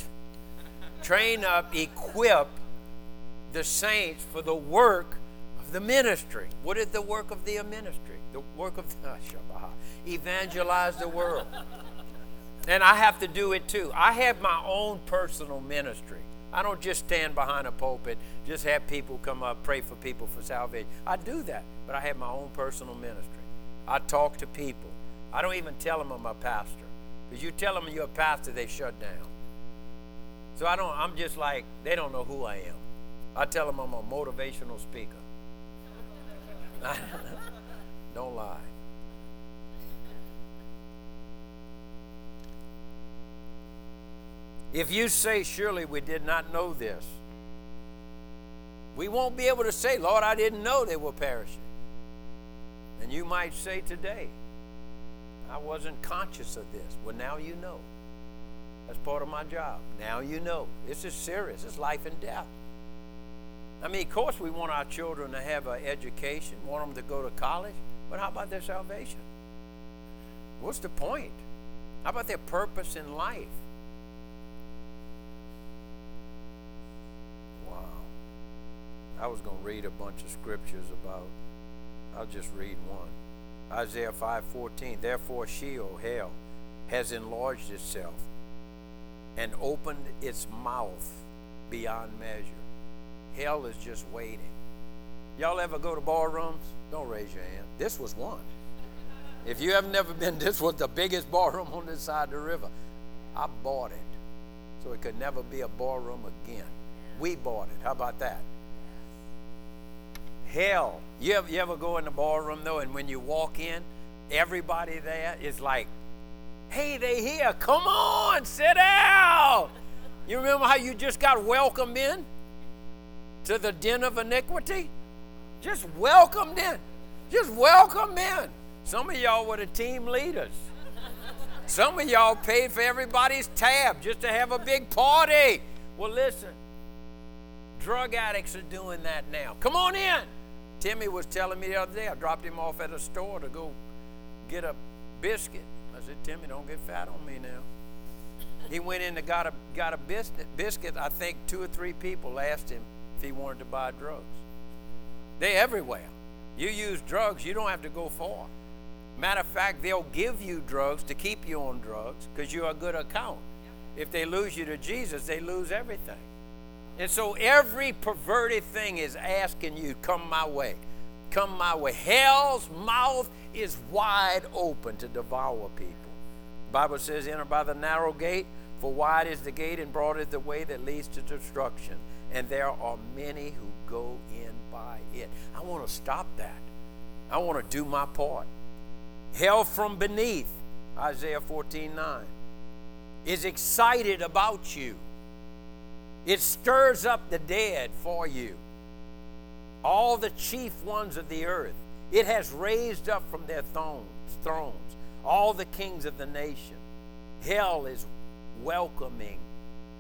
train up, equip the saints for the work of the ministry. What is the work of the ministry? The work of the, [LAUGHS] evangelize the world. And I have to do it too. I have my own personal ministry. I don't just stand behind a pulpit, just have people come up, pray for people for salvation. I do that, but I have my own personal ministry. I talk to people. I don't even tell them I'm a pastor. Because you tell them you're a pastor, they shut down. So I don't, I'm just like, they don't know who I am. I tell them I'm a motivational speaker. [LAUGHS] don't lie. If you say, Surely we did not know this, we won't be able to say, Lord, I didn't know they were perishing. And you might say today, I wasn't conscious of this. Well, now you know. That's part of my job. Now you know. This is serious. It's life and death. I mean, of course, we want our children to have an education, want them to go to college, but how about their salvation? What's the point? How about their purpose in life? I was going to read a bunch of scriptures about, I'll just read one. Isaiah 5:14. Therefore Sheol, hell, has enlarged itself and opened its mouth beyond measure. Hell is just waiting. Y'all ever go to ballrooms? Don't raise your hand. This was one. If you have never been, [LAUGHS] this was the biggest ballroom on this side of the river. I bought it. So it could never be a ballroom again. We bought it. How about that? Hell. You ever, you ever go in the ballroom though, and when you walk in, everybody there is like, hey, they here. Come on, sit down. You remember how you just got welcomed in to the den of iniquity? Just welcomed in. Just welcomed in. Some of y'all were the team leaders. Some of y'all paid for everybody's tab just to have a big party. Well, listen, drug addicts are doing that now. Come on in. Timmy was telling me the other day, I dropped him off at a store to go get a biscuit. I said, Timmy, don't get fat on me now. He went in and got a, got a biscuit, biscuit. I think two or three people asked him if he wanted to buy drugs. They're everywhere. You use drugs, you don't have to go far. Matter of fact, they'll give you drugs to keep you on drugs because you're a good account. If they lose you to Jesus, they lose everything. And so every perverted thing is asking you, come my way. Come my way. Hell's mouth is wide open to devour people. The Bible says, enter by the narrow gate, for wide is the gate and broad is the way that leads to destruction. And there are many who go in by it. I want to stop that. I want to do my part. Hell from beneath, Isaiah 14 9, is excited about you. It stirs up the dead for you. All the chief ones of the earth. It has raised up from their thrones, thrones all the kings of the nation. Hell is welcoming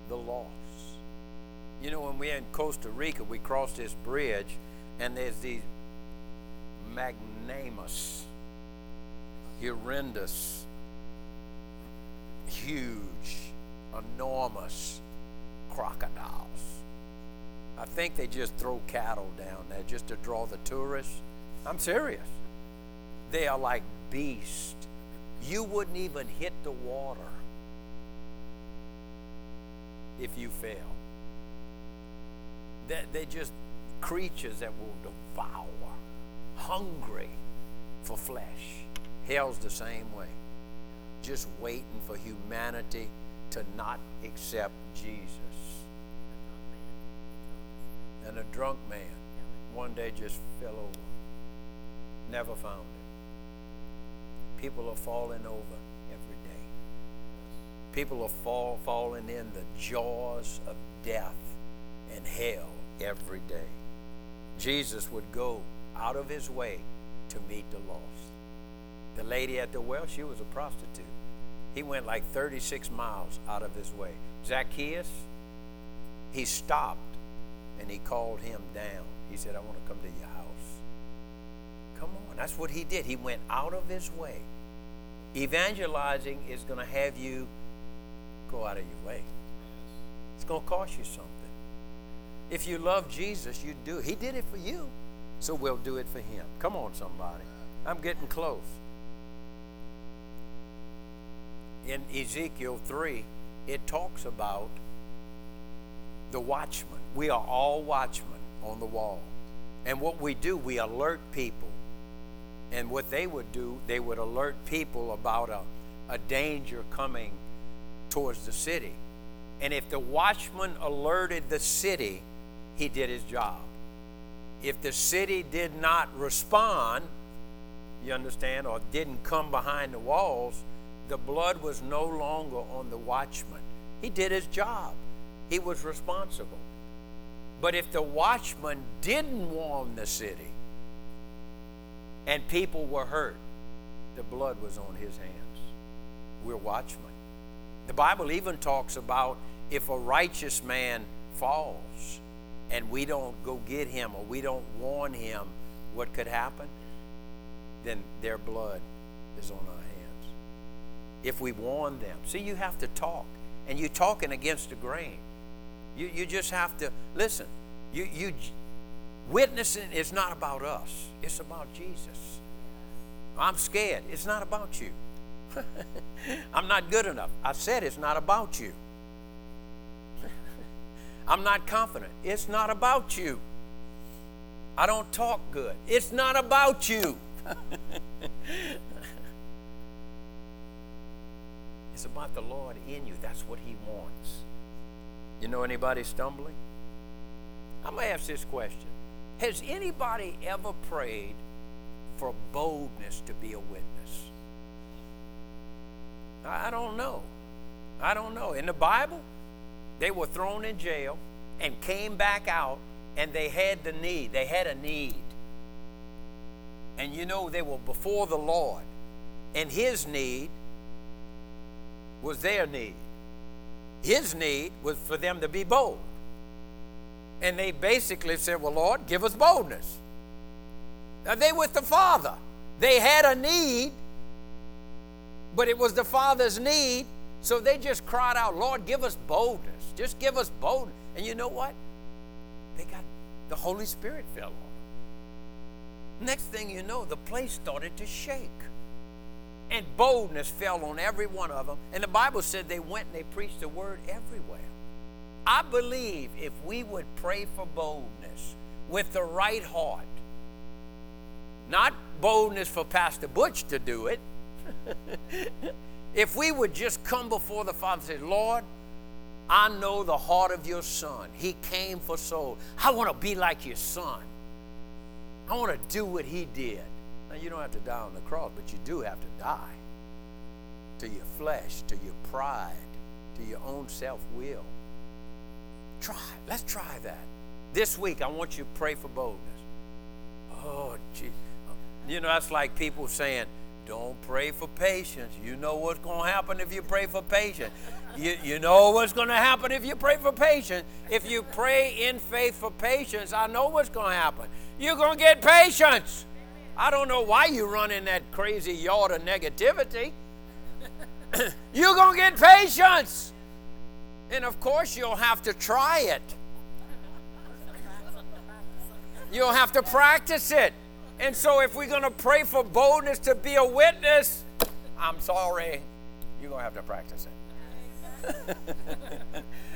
the lost. You know, when we're in Costa Rica, we cross this bridge, and there's these magnanimous, horrendous, huge, enormous crocodiles. I think they just throw cattle down there just to draw the tourists. I'm serious. They are like beasts. You wouldn't even hit the water if you. They're, they're just creatures that will devour, hungry for flesh. Hell's the same way. Just waiting for humanity to not accept Jesus. And a drunk man one day just fell over, never found it. People are falling over every day. People are fall, falling in the jaws of death and hell every day. Jesus would go out of his way to meet the lost. The lady at the well, she was a prostitute. He went like 36 miles out of his way. Zacchaeus, he stopped and he called him down. He said, I want to come to your house. Come on. That's what he did. He went out of his way. Evangelizing is going to have you go out of your way. It's going to cost you something. If you love Jesus, you do. He did it for you, so we'll do it for him. Come on, somebody. I'm getting close. In Ezekiel 3, it talks about the watchman. We are all watchmen on the wall. And what we do, we alert people. And what they would do, they would alert people about a, a danger coming towards the city. And if the watchman alerted the city, he did his job. If the city did not respond, you understand, or didn't come behind the walls, the blood was no longer on the watchman. He did his job, he was responsible. But if the watchman didn't warn the city and people were hurt, the blood was on his hands. We're watchmen. The Bible even talks about if a righteous man falls, and we don't go get him or we don't warn him what could happen, then their blood is on hands. If we warn them, see, you have to talk, and you're talking against the grain. You, you just have to listen. You, you witnessing is not about us. It's about Jesus. I'm scared. It's not about you. [LAUGHS] I'm not good enough. I said it's not about you. [LAUGHS] I'm not confident. It's not about you. I don't talk good. It's not about you. [LAUGHS] it's about the Lord in you. That's what He wants. You know anybody stumbling? I'm going to ask this question Has anybody ever prayed for boldness to be a witness? I don't know. I don't know. In the Bible, they were thrown in jail and came back out and they had the need. They had a need. And you know, they were before the Lord. And his need was their need. His need was for them to be bold. And they basically said, Well, Lord, give us boldness. Now, they with the Father. They had a need, but it was the Father's need so they just cried out, Lord, give us boldness. Just give us boldness. And you know what? They got the Holy Spirit fell on them. Next thing you know, the place started to shake. And boldness fell on every one of them. And the Bible said they went and they preached the word everywhere. I believe if we would pray for boldness with the right heart, not boldness for Pastor Butch to do it, [LAUGHS] if we would just come before the Father and say, Lord, I know the heart of your son. He came for souls. I want to be like your son. I want to do what he did. Now, you don't have to die on the cross, but you do have to die to your flesh, to your pride, to your own self will. Try. Let's try that. This week, I want you to pray for boldness. Oh, gee. You know, that's like people saying, don't pray for patience. You know what's going to happen if you pray for patience. You, you know what's going to happen if you pray for patience. If you pray in faith for patience, I know what's going to happen. You're going to get patience. I don't know why you run in that crazy yard of negativity. [COUGHS] You're going to get patience. And of course, you'll have to try it. You'll have to practice it. And so, if we're going to pray for boldness to be a witness, I'm sorry, you're going to have to practice it. [LAUGHS]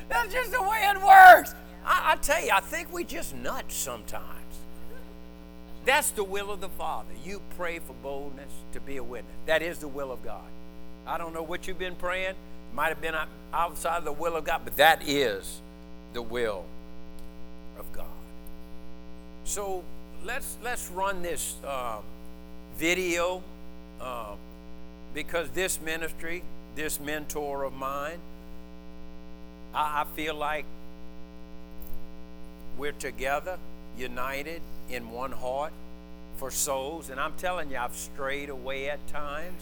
That's just the way it works. I, I, tell you, I think we just nuts sometimes. That's the will of the Father. You pray for boldness to be a witness. That is the will of God. I don't know what you've been praying. Might have been outside the will of God, but that is the will of God. So let's let's run this uh, video uh, because this ministry, this mentor of mine, I, I feel like we're together, united in one heart for souls. And I'm telling you, I've strayed away at times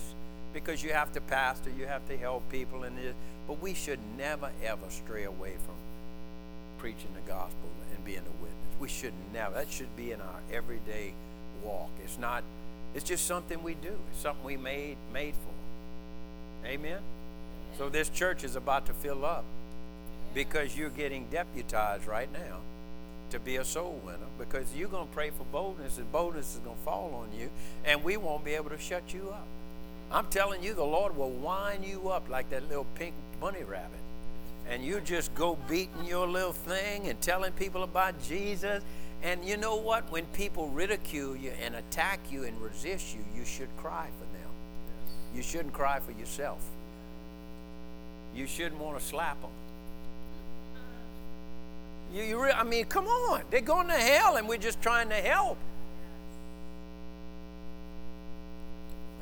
because you have to pastor, you have to help people, and this, but we should never ever stray away from preaching the gospel and being a witness. We should never. That should be in our everyday walk. It's not. It's just something we do. It's something we made made for. Amen. So this church is about to fill up because you're getting deputized right now to be a soul winner because you're going to pray for boldness and boldness is going to fall on you and we won't be able to shut you up. I'm telling you, the Lord will wind you up like that little pink bunny rabbit and you just go beating your little thing and telling people about Jesus. And you know what? When people ridicule you and attack you and resist you, you should cry for them. You shouldn't cry for yourself. You shouldn't want to slap them. You, you re- I mean, come on. They're going to hell and we're just trying to help.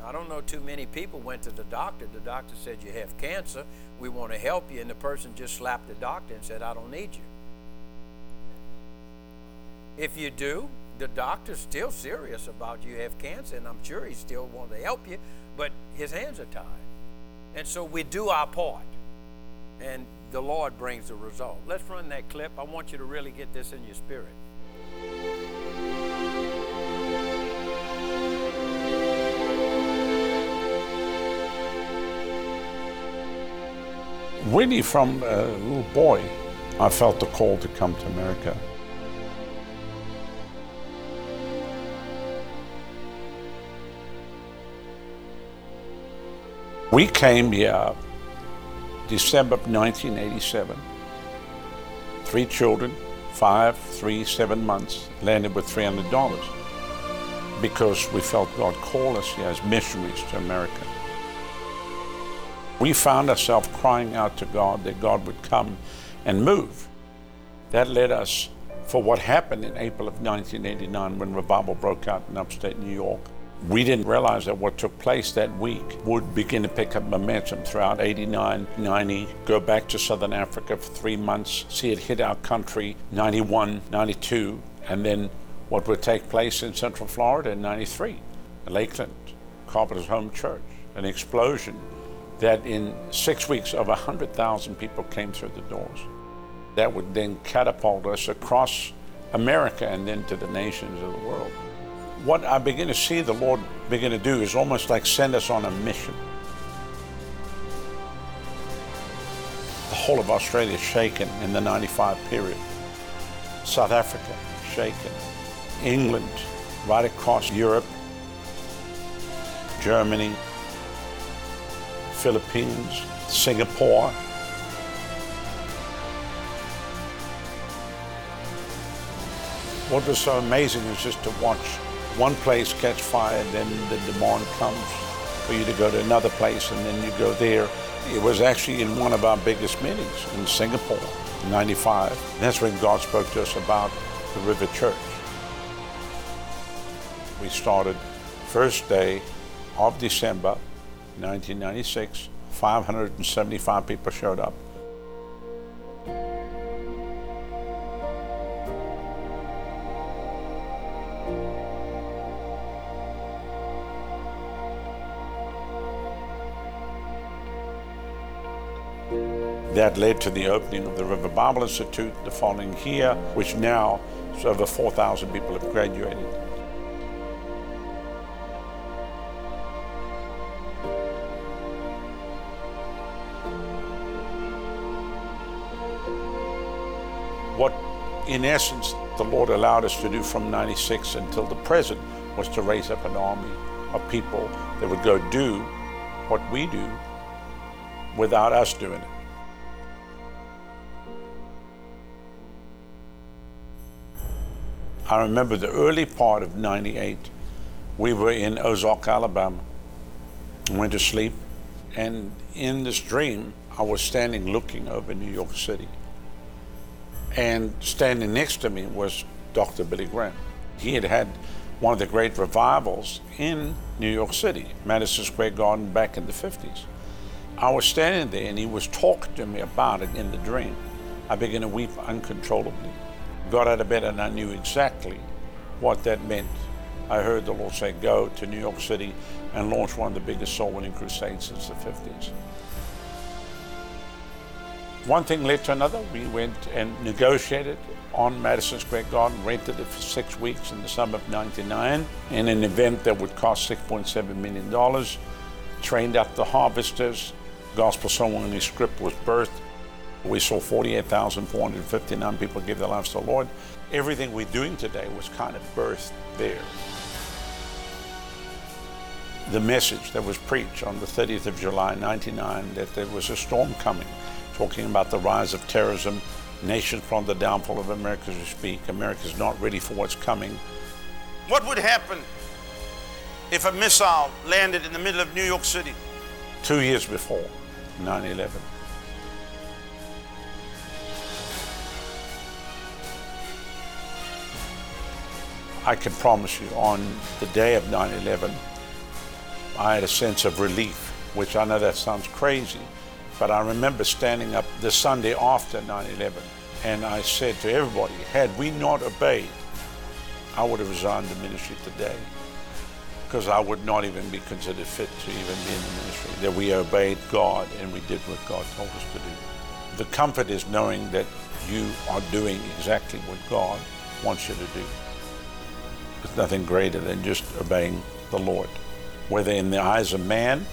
I don't know too many people went to the doctor. The doctor said you have cancer. We want to help you. And the person just slapped the doctor and said, I don't need you. If you do, the doctor's still serious about you have cancer, and I'm sure he still wants to help you, but his hands are tied. And so we do our part, and the Lord brings the result. Let's run that clip. I want you to really get this in your spirit. really from a little boy, I felt the call to come to America. We came here December 1987. Three children, five, three, seven months, landed with $300 because we felt God called us as missionaries to America we found ourselves crying out to God that God would come and move. That led us for what happened in April of 1989 when revival broke out in upstate New York. We didn't realize that what took place that week would begin to pick up momentum throughout 89, 90, go back to Southern Africa for three months, see it hit our country 91, 92, and then what would take place in Central Florida in 93, Lakeland, Carpenter's Home Church, an explosion that in six weeks over 100,000 people came through the doors. That would then catapult us across America and then to the nations of the world. What I begin to see the Lord begin to do is almost like send us on a mission. The whole of Australia is shaken in the 95 period. South Africa shaken. England, right across Europe, Germany, Philippines, Singapore. What was so amazing is just to watch one place catch fire, then the demand comes for you to go to another place, and then you go there. It was actually in one of our biggest meetings in Singapore, in 95. That's when God spoke to us about the River Church. We started first day of December 1996. 575 people showed up. That led to the opening of the River Bible Institute the following year, which now over 4,000 people have graduated. What, in essence, the Lord allowed us to do from 96 until the present was to raise up an army of people that would go do what we do without us doing it. I remember the early part of 98. We were in Ozark, Alabama. Went to sleep. And in this dream, I was standing looking over New York City. And standing next to me was Dr. Billy Graham. He had had one of the great revivals in New York City, Madison Square Garden, back in the 50s. I was standing there and he was talking to me about it in the dream. I began to weep uncontrollably got out of bed and I knew exactly what that meant. I heard the Lord say, Go to New York City and launch one of the biggest soul winning crusades since the 50s. One thing led to another. We went and negotiated on Madison Square Garden, rented it for six weeks in the summer of 99 in an event that would cost $6.7 million. Trained up the harvesters. Gospel Soul Winning Script was birthed. We saw 48,459 people give their lives to the Lord. Everything we're doing today was kind of birthed there. The message that was preached on the 30th of July, 99, that there was a storm coming, talking about the rise of terrorism, nations from the downfall of America as we speak. America's not ready for what's coming. What would happen if a missile landed in the middle of New York City? Two years before 9 11. I can promise you, on the day of 9 11, I had a sense of relief, which I know that sounds crazy, but I remember standing up the Sunday after 9 11, and I said to everybody, had we not obeyed, I would have resigned the ministry today because I would not even be considered fit to even be in the ministry. That we obeyed God and we did what God told us to do. The comfort is knowing that you are doing exactly what God wants you to do. Nothing greater than just obeying the Lord. Whether in the eyes of man,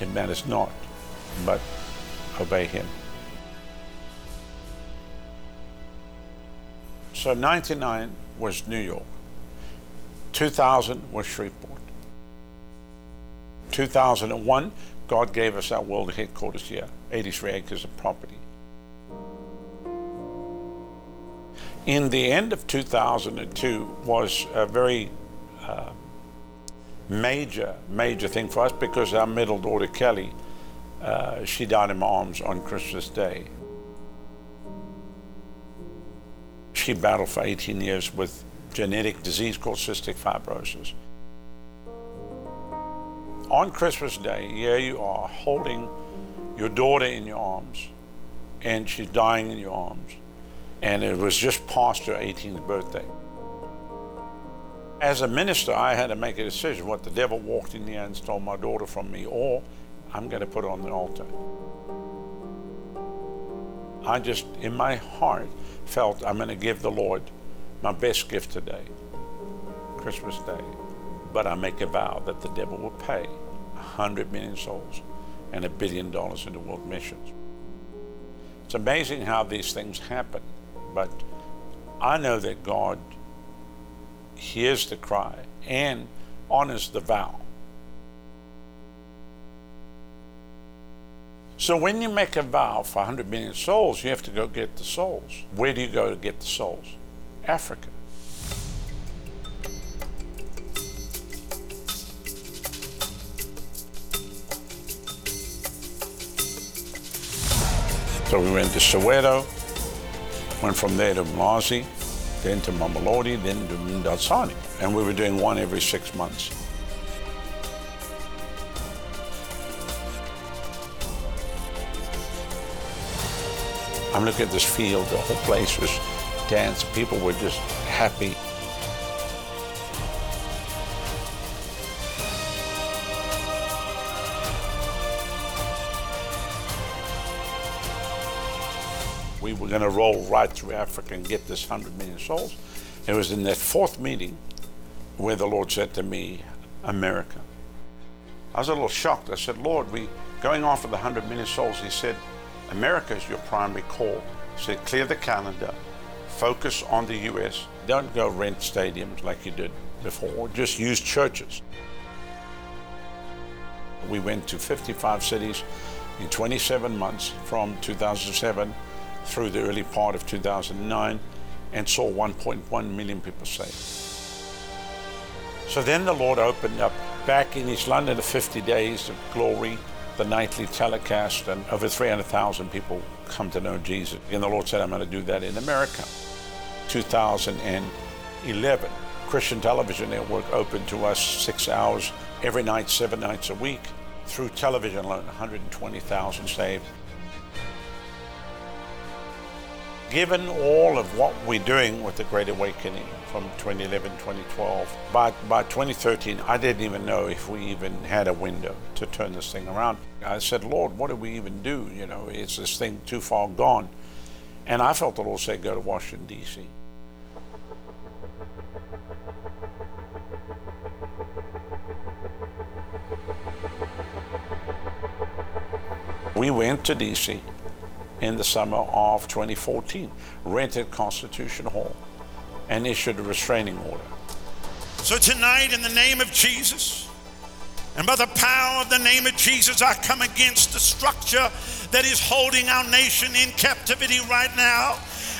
it matters not, but obey Him. So 99 was New York. 2000 was Shreveport. 2001, God gave us our world headquarters here, 83 acres of property. In the end of 2002 was a very uh, major, major thing for us because our middle daughter Kelly, uh, she died in my arms on Christmas Day. She battled for 18 years with genetic disease called cystic fibrosis. On Christmas Day, here you are holding your daughter in your arms, and she's dying in your arms and it was just past her 18th birthday. As a minister, I had to make a decision what the devil walked in here and stole my daughter from me, or I'm going to put her on the altar. I just, in my heart, felt I'm going to give the Lord my best gift today, Christmas Day. But I make a vow that the devil will pay a hundred million souls and a billion dollars into world missions. It's amazing how these things happen. But I know that God hears the cry and honors the vow. So when you make a vow for 100 million souls, you have to go get the souls. Where do you go to get the souls? Africa. So we went to Soweto, went from there to Mlazi, then to Mamelodi, then to Mdantsane. And we were doing one every six months. I'm looking at this field, the whole place was dance. People were just happy. Were going to roll right through Africa and get this 100 million souls. It was in that fourth meeting where the Lord said to me, America. I was a little shocked. I said, Lord, we going for the 100 million souls. He said, America is your primary call. He said, clear the calendar, focus on the U.S. Don't go rent stadiums like you did before. Just use churches. We went to 55 cities in 27 months from 2007 through the early part of 2009 and saw 1.1 million people saved. So then the Lord opened up back in East London the 50 days of glory, the nightly telecast, and over 300,000 people come to know Jesus. And the Lord said, I'm going to do that in America. 2011, Christian Television Network opened to us six hours every night, seven nights a week. Through television alone, 120,000 saved. Given all of what we're doing with the Great Awakening from 2011, 2012, by, by 2013, I didn't even know if we even had a window to turn this thing around. I said, Lord, what do we even do? You know, is this thing too far gone? And I felt the Lord say, go to Washington, D.C. We went to D.C. in the summer of 2014, rented Constitution Hall, and issued a restraining order. So tonight, in the name of Jesus, and by the power of the name of Jesus, I come against the structure that is holding our nation in captivity right now.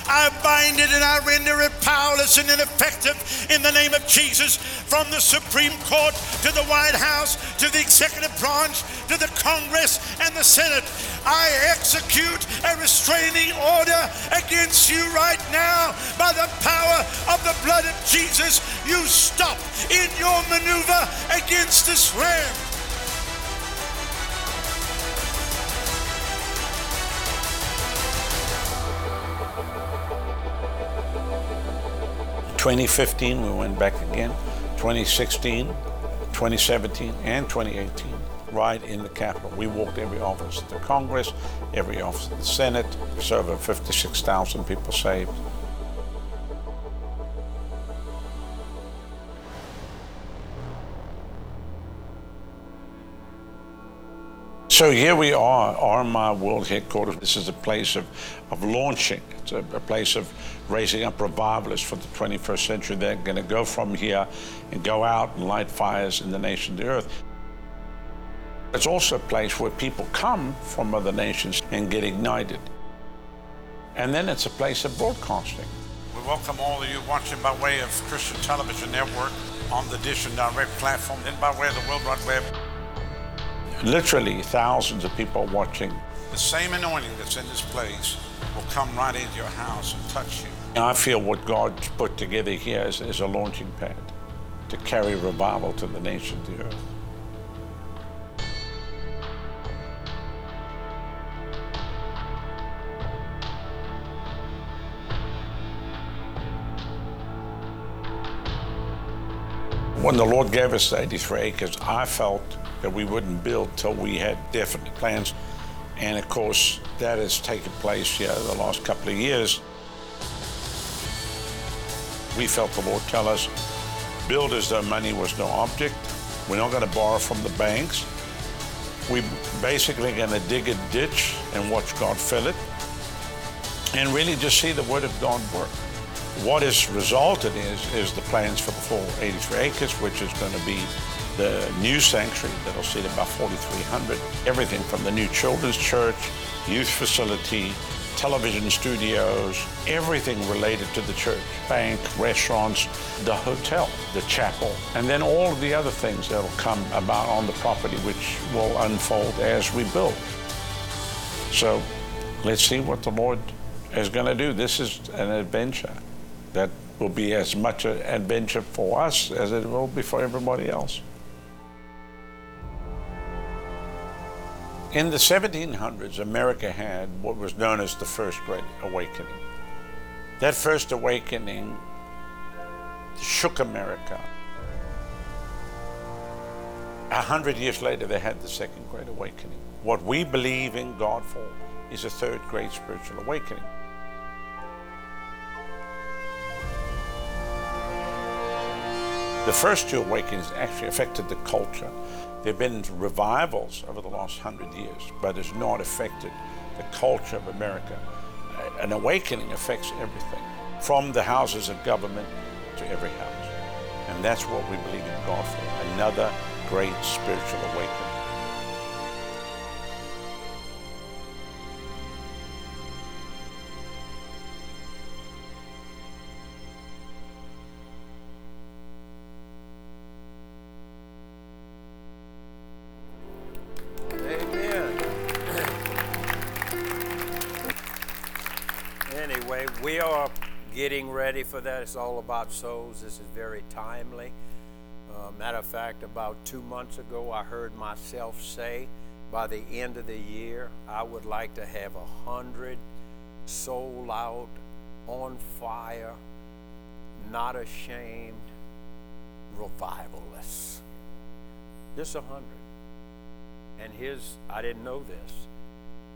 I bind it and I render it powerless and ineffective in the name of Jesus. From the Supreme Court to the White House to the executive branch to the Congress and the Senate, I execute a restraining order against you right now by the power of the blood of Jesus. You stop in your maneuver against this ram. 2015, we went back again. 2016, 2017, and 2018, right in the Capitol. We walked every office of the Congress, every office of the Senate, so over 56,000 people saved. So here we are, RMI World Headquarters. This is a place of, of launching. It's a, a place of raising up revivalists for the 21st century. They're going to go from here and go out and light fires in the nations of the earth. It's also a place where people come from other nations and get ignited. And then it's a place of broadcasting. We welcome all of you watching by way of Christian Television Network on the Dish and Direct platform, then by way of the World Wide Web. Literally, thousands of people watching. The same anointing that's in this place will come right into your house and touch you. I feel what God's put together here is, is a launching pad to carry revival to the nations of the earth. When the Lord gave us the 83 acres, I felt that we wouldn't build till we had definite plans. And of course, that has taken place here the last couple of years. We felt the Lord tell us, build as though money was no object. We're not going to borrow from the banks. We're basically going to dig a ditch and watch God fill it and really just see the Word of God work. What has resulted is, is the plans for the full 83 acres, which is going to be the new sanctuary that'll seat about 4,300. Everything from the new children's church, youth facility, television studios, everything related to the church bank, restaurants, the hotel, the chapel, and then all of the other things that'll come about on the property, which will unfold as we build. So let's see what the Lord is going to do. This is an adventure that will be as much an adventure for us as it will be for everybody else. In the 1700s, America had what was known as the First Great Awakening. That First Awakening shook America. A hundred years later, they had the Second Great Awakening. What we believe in God for is a third great spiritual awakening. The first two awakenings actually affected the culture. There have been revivals over the last hundred years, but it's not affected the culture of America. An awakening affects everything, from the houses of government to every house. And that's what we believe in God for another great spiritual awakening. Getting ready for that. It's all about souls. This is very timely. Uh, matter of fact, about two months ago, I heard myself say by the end of the year, I would like to have a hundred soul out, on fire, not ashamed revivalists. Just a hundred. And his, I didn't know this,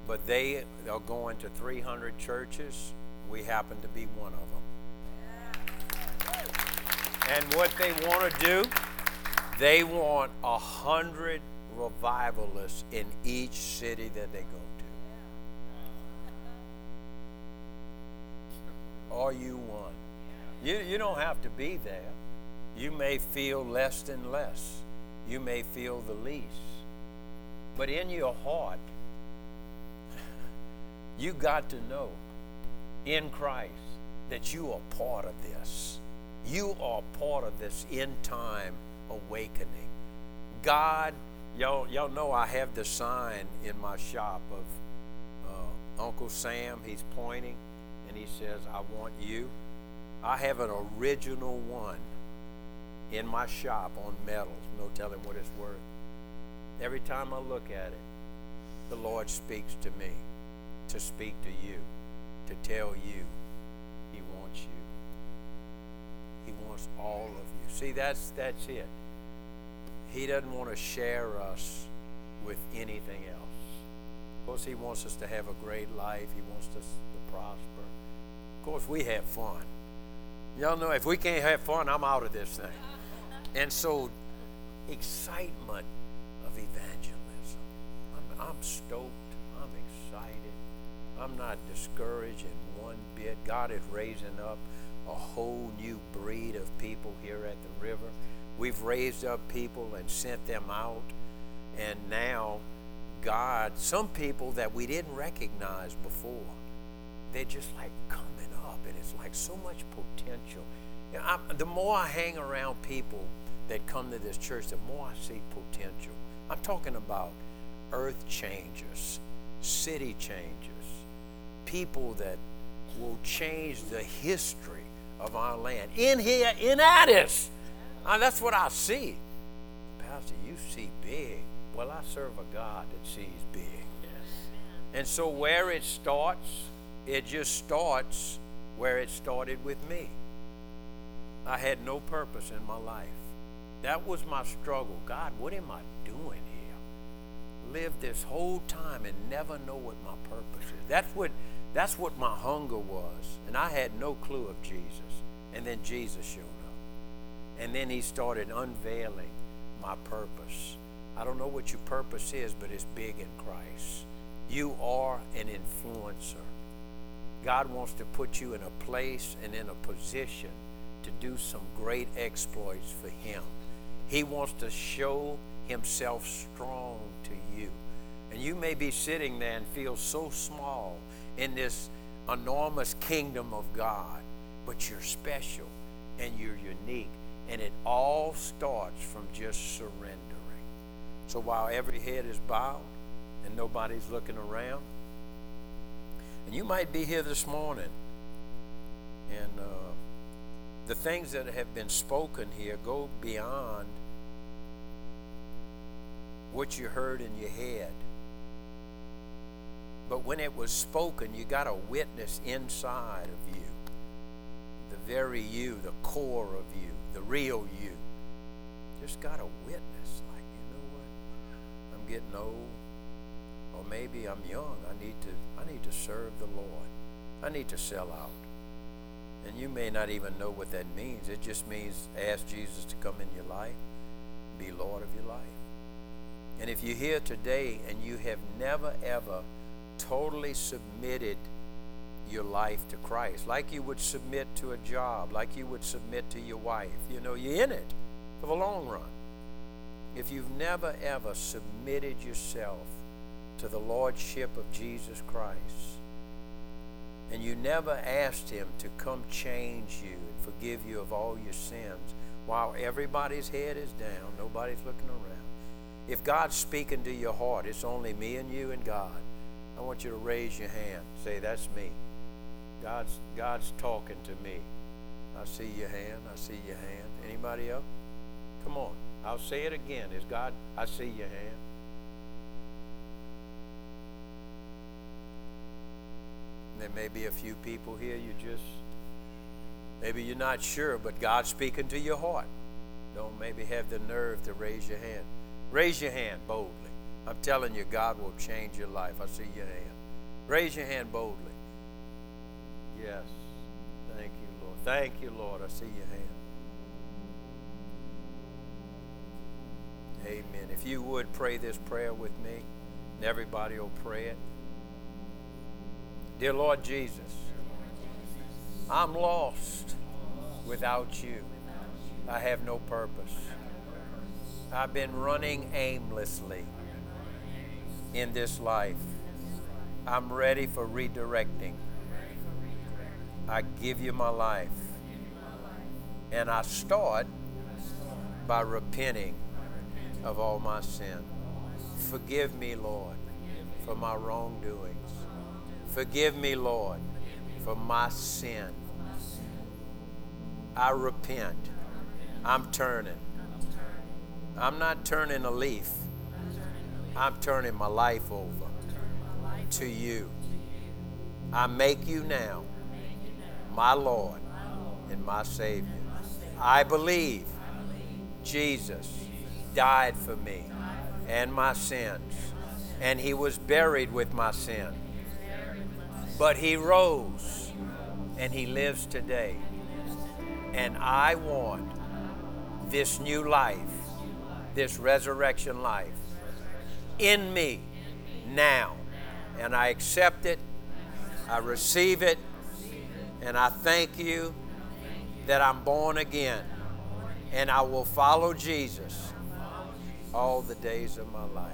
but they are going to 300 churches. We happen to be one of them. And what they want to do, they want a hundred revivalists in each city that they go to. Are you one? You, you don't have to be there. You may feel less than less. You may feel the least. But in your heart, [LAUGHS] you got to know in Christ that you are part of this. You are part of this end time awakening. God, y'all, y'all know I have the sign in my shop of uh, Uncle Sam. He's pointing and he says, I want you. I have an original one in my shop on metals. No telling what it's worth. Every time I look at it, the Lord speaks to me to speak to you, to tell you All of you. See, that's that's it. He doesn't want to share us with anything else. Of course, He wants us to have a great life. He wants us to prosper. Of course, we have fun. Y'all know if we can't have fun, I'm out of this thing. And so, excitement of evangelism. I'm, I'm stoked. I'm excited. I'm not discouraged in one bit. God is raising up a whole new breed of people here at the river. We've raised up people and sent them out. And now, God, some people that we didn't recognize before, they're just like coming up. And it's like so much potential. You know, I'm, the more I hang around people that come to this church, the more I see potential. I'm talking about earth changers, city changers, people that will change the history of our land. In here, in Addis. Uh, that's what I see. Pastor, you see big. Well, I serve a God that sees big. And so where it starts, it just starts where it started with me. I had no purpose in my life. That was my struggle. God, what am I? Live this whole time and never know what my purpose is. That's what that's what my hunger was. And I had no clue of Jesus. And then Jesus showed up. And then he started unveiling my purpose. I don't know what your purpose is, but it's big in Christ. You are an influencer. God wants to put you in a place and in a position to do some great exploits for Him. He wants to show himself strong to you. And you may be sitting there and feel so small in this enormous kingdom of God, but you're special and you're unique. And it all starts from just surrendering. So while every head is bowed and nobody's looking around, and you might be here this morning, and uh, the things that have been spoken here go beyond what you heard in your head. But when it was spoken, you got a witness inside of you. The very you, the core of you, the real you. Just got a witness like, you know what? I'm getting old. Or maybe I'm young. I need to I need to serve the Lord. I need to sell out. And you may not even know what that means. It just means ask Jesus to come in your life, be Lord of your life. And if you're here today and you have never ever totally submitted your life to Christ, like you would submit to a job, like you would submit to your wife, you know, you're in it for the long run. If you've never ever submitted yourself to the Lordship of Jesus Christ, and you never asked Him to come change you and forgive you of all your sins while everybody's head is down, nobody's looking around. If God's speaking to your heart, it's only me and you and God. I want you to raise your hand. Say, That's me. God's, God's talking to me. I see your hand. I see your hand. Anybody else? Come on. I'll say it again. Is God, I see your hand. There may be a few people here you just, maybe you're not sure, but God's speaking to your heart. Don't maybe have the nerve to raise your hand. Raise your hand boldly. I'm telling you, God will change your life. I see your hand. Raise your hand boldly. Yes. Thank you, Lord. Thank you, Lord. I see your hand. Amen. If you would pray this prayer with me, and everybody will pray it. Dear Lord Jesus, I'm lost without you. I have no purpose. I've been running aimlessly in this life. I'm ready for redirecting. I give you my life. And I start by repenting of all my sin. Forgive me, Lord, for my wrongdoings. Forgive me, Lord, for my sin. I repent. I'm turning. I'm not turning a leaf. I'm turning my life over to you. I make you now my Lord and my Savior. I believe Jesus died for me and my sins, and he was buried with my sin. But he rose and he lives today. And I want this new life, this resurrection life, in me now. And I accept it, I receive it, and I thank you that I'm born again. And I will follow Jesus all the days of my life.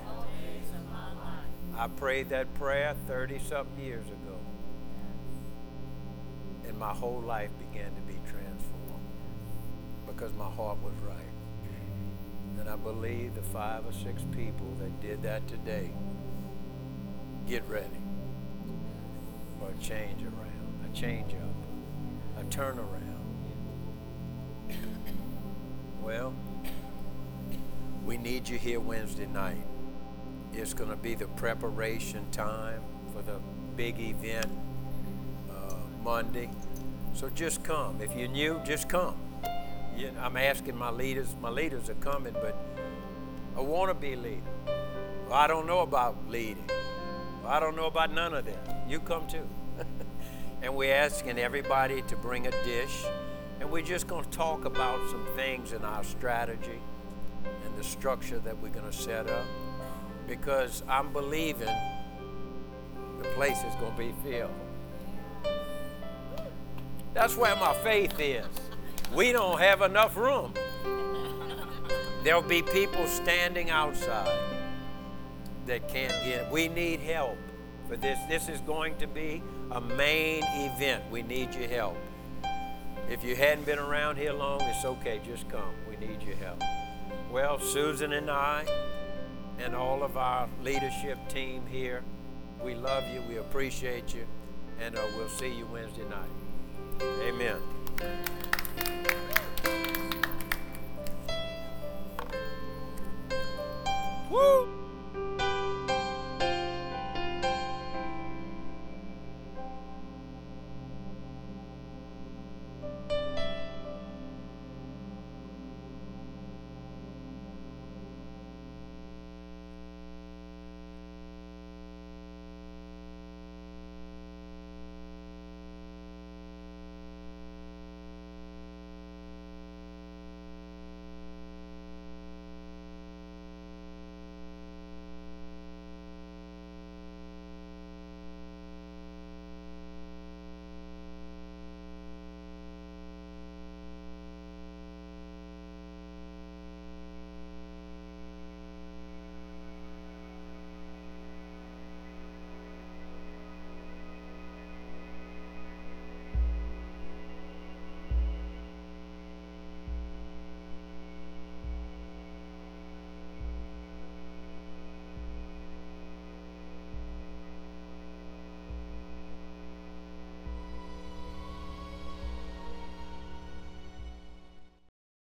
I prayed that prayer 30 something years ago. And my whole life began to be transformed because my heart was right. And I believe the five or six people that did that today get ready for a change around, a change up, a turnaround. Well, we need you here Wednesday night. It's going to be the preparation time for the big event uh, Monday. So just come. If you're new, just come. You know, I'm asking my leaders. My leaders are coming, but I want to be a leader. Well, I don't know about leading. Well, I don't know about none of that. You come too. [LAUGHS] and we're asking everybody to bring a dish. And we're just going to talk about some things in our strategy and the structure that we're going to set up. Because I'm believing the place is going to be filled. That's where my faith is. We don't have enough room. There'll be people standing outside that can't get. We need help for this. This is going to be a main event. We need your help. If you hadn't been around here long, it's okay. Just come. We need your help. Well, Susan and I, and all of our leadership team here, we love you. We appreciate you. And uh, we'll see you Wednesday night. Amen. Woo!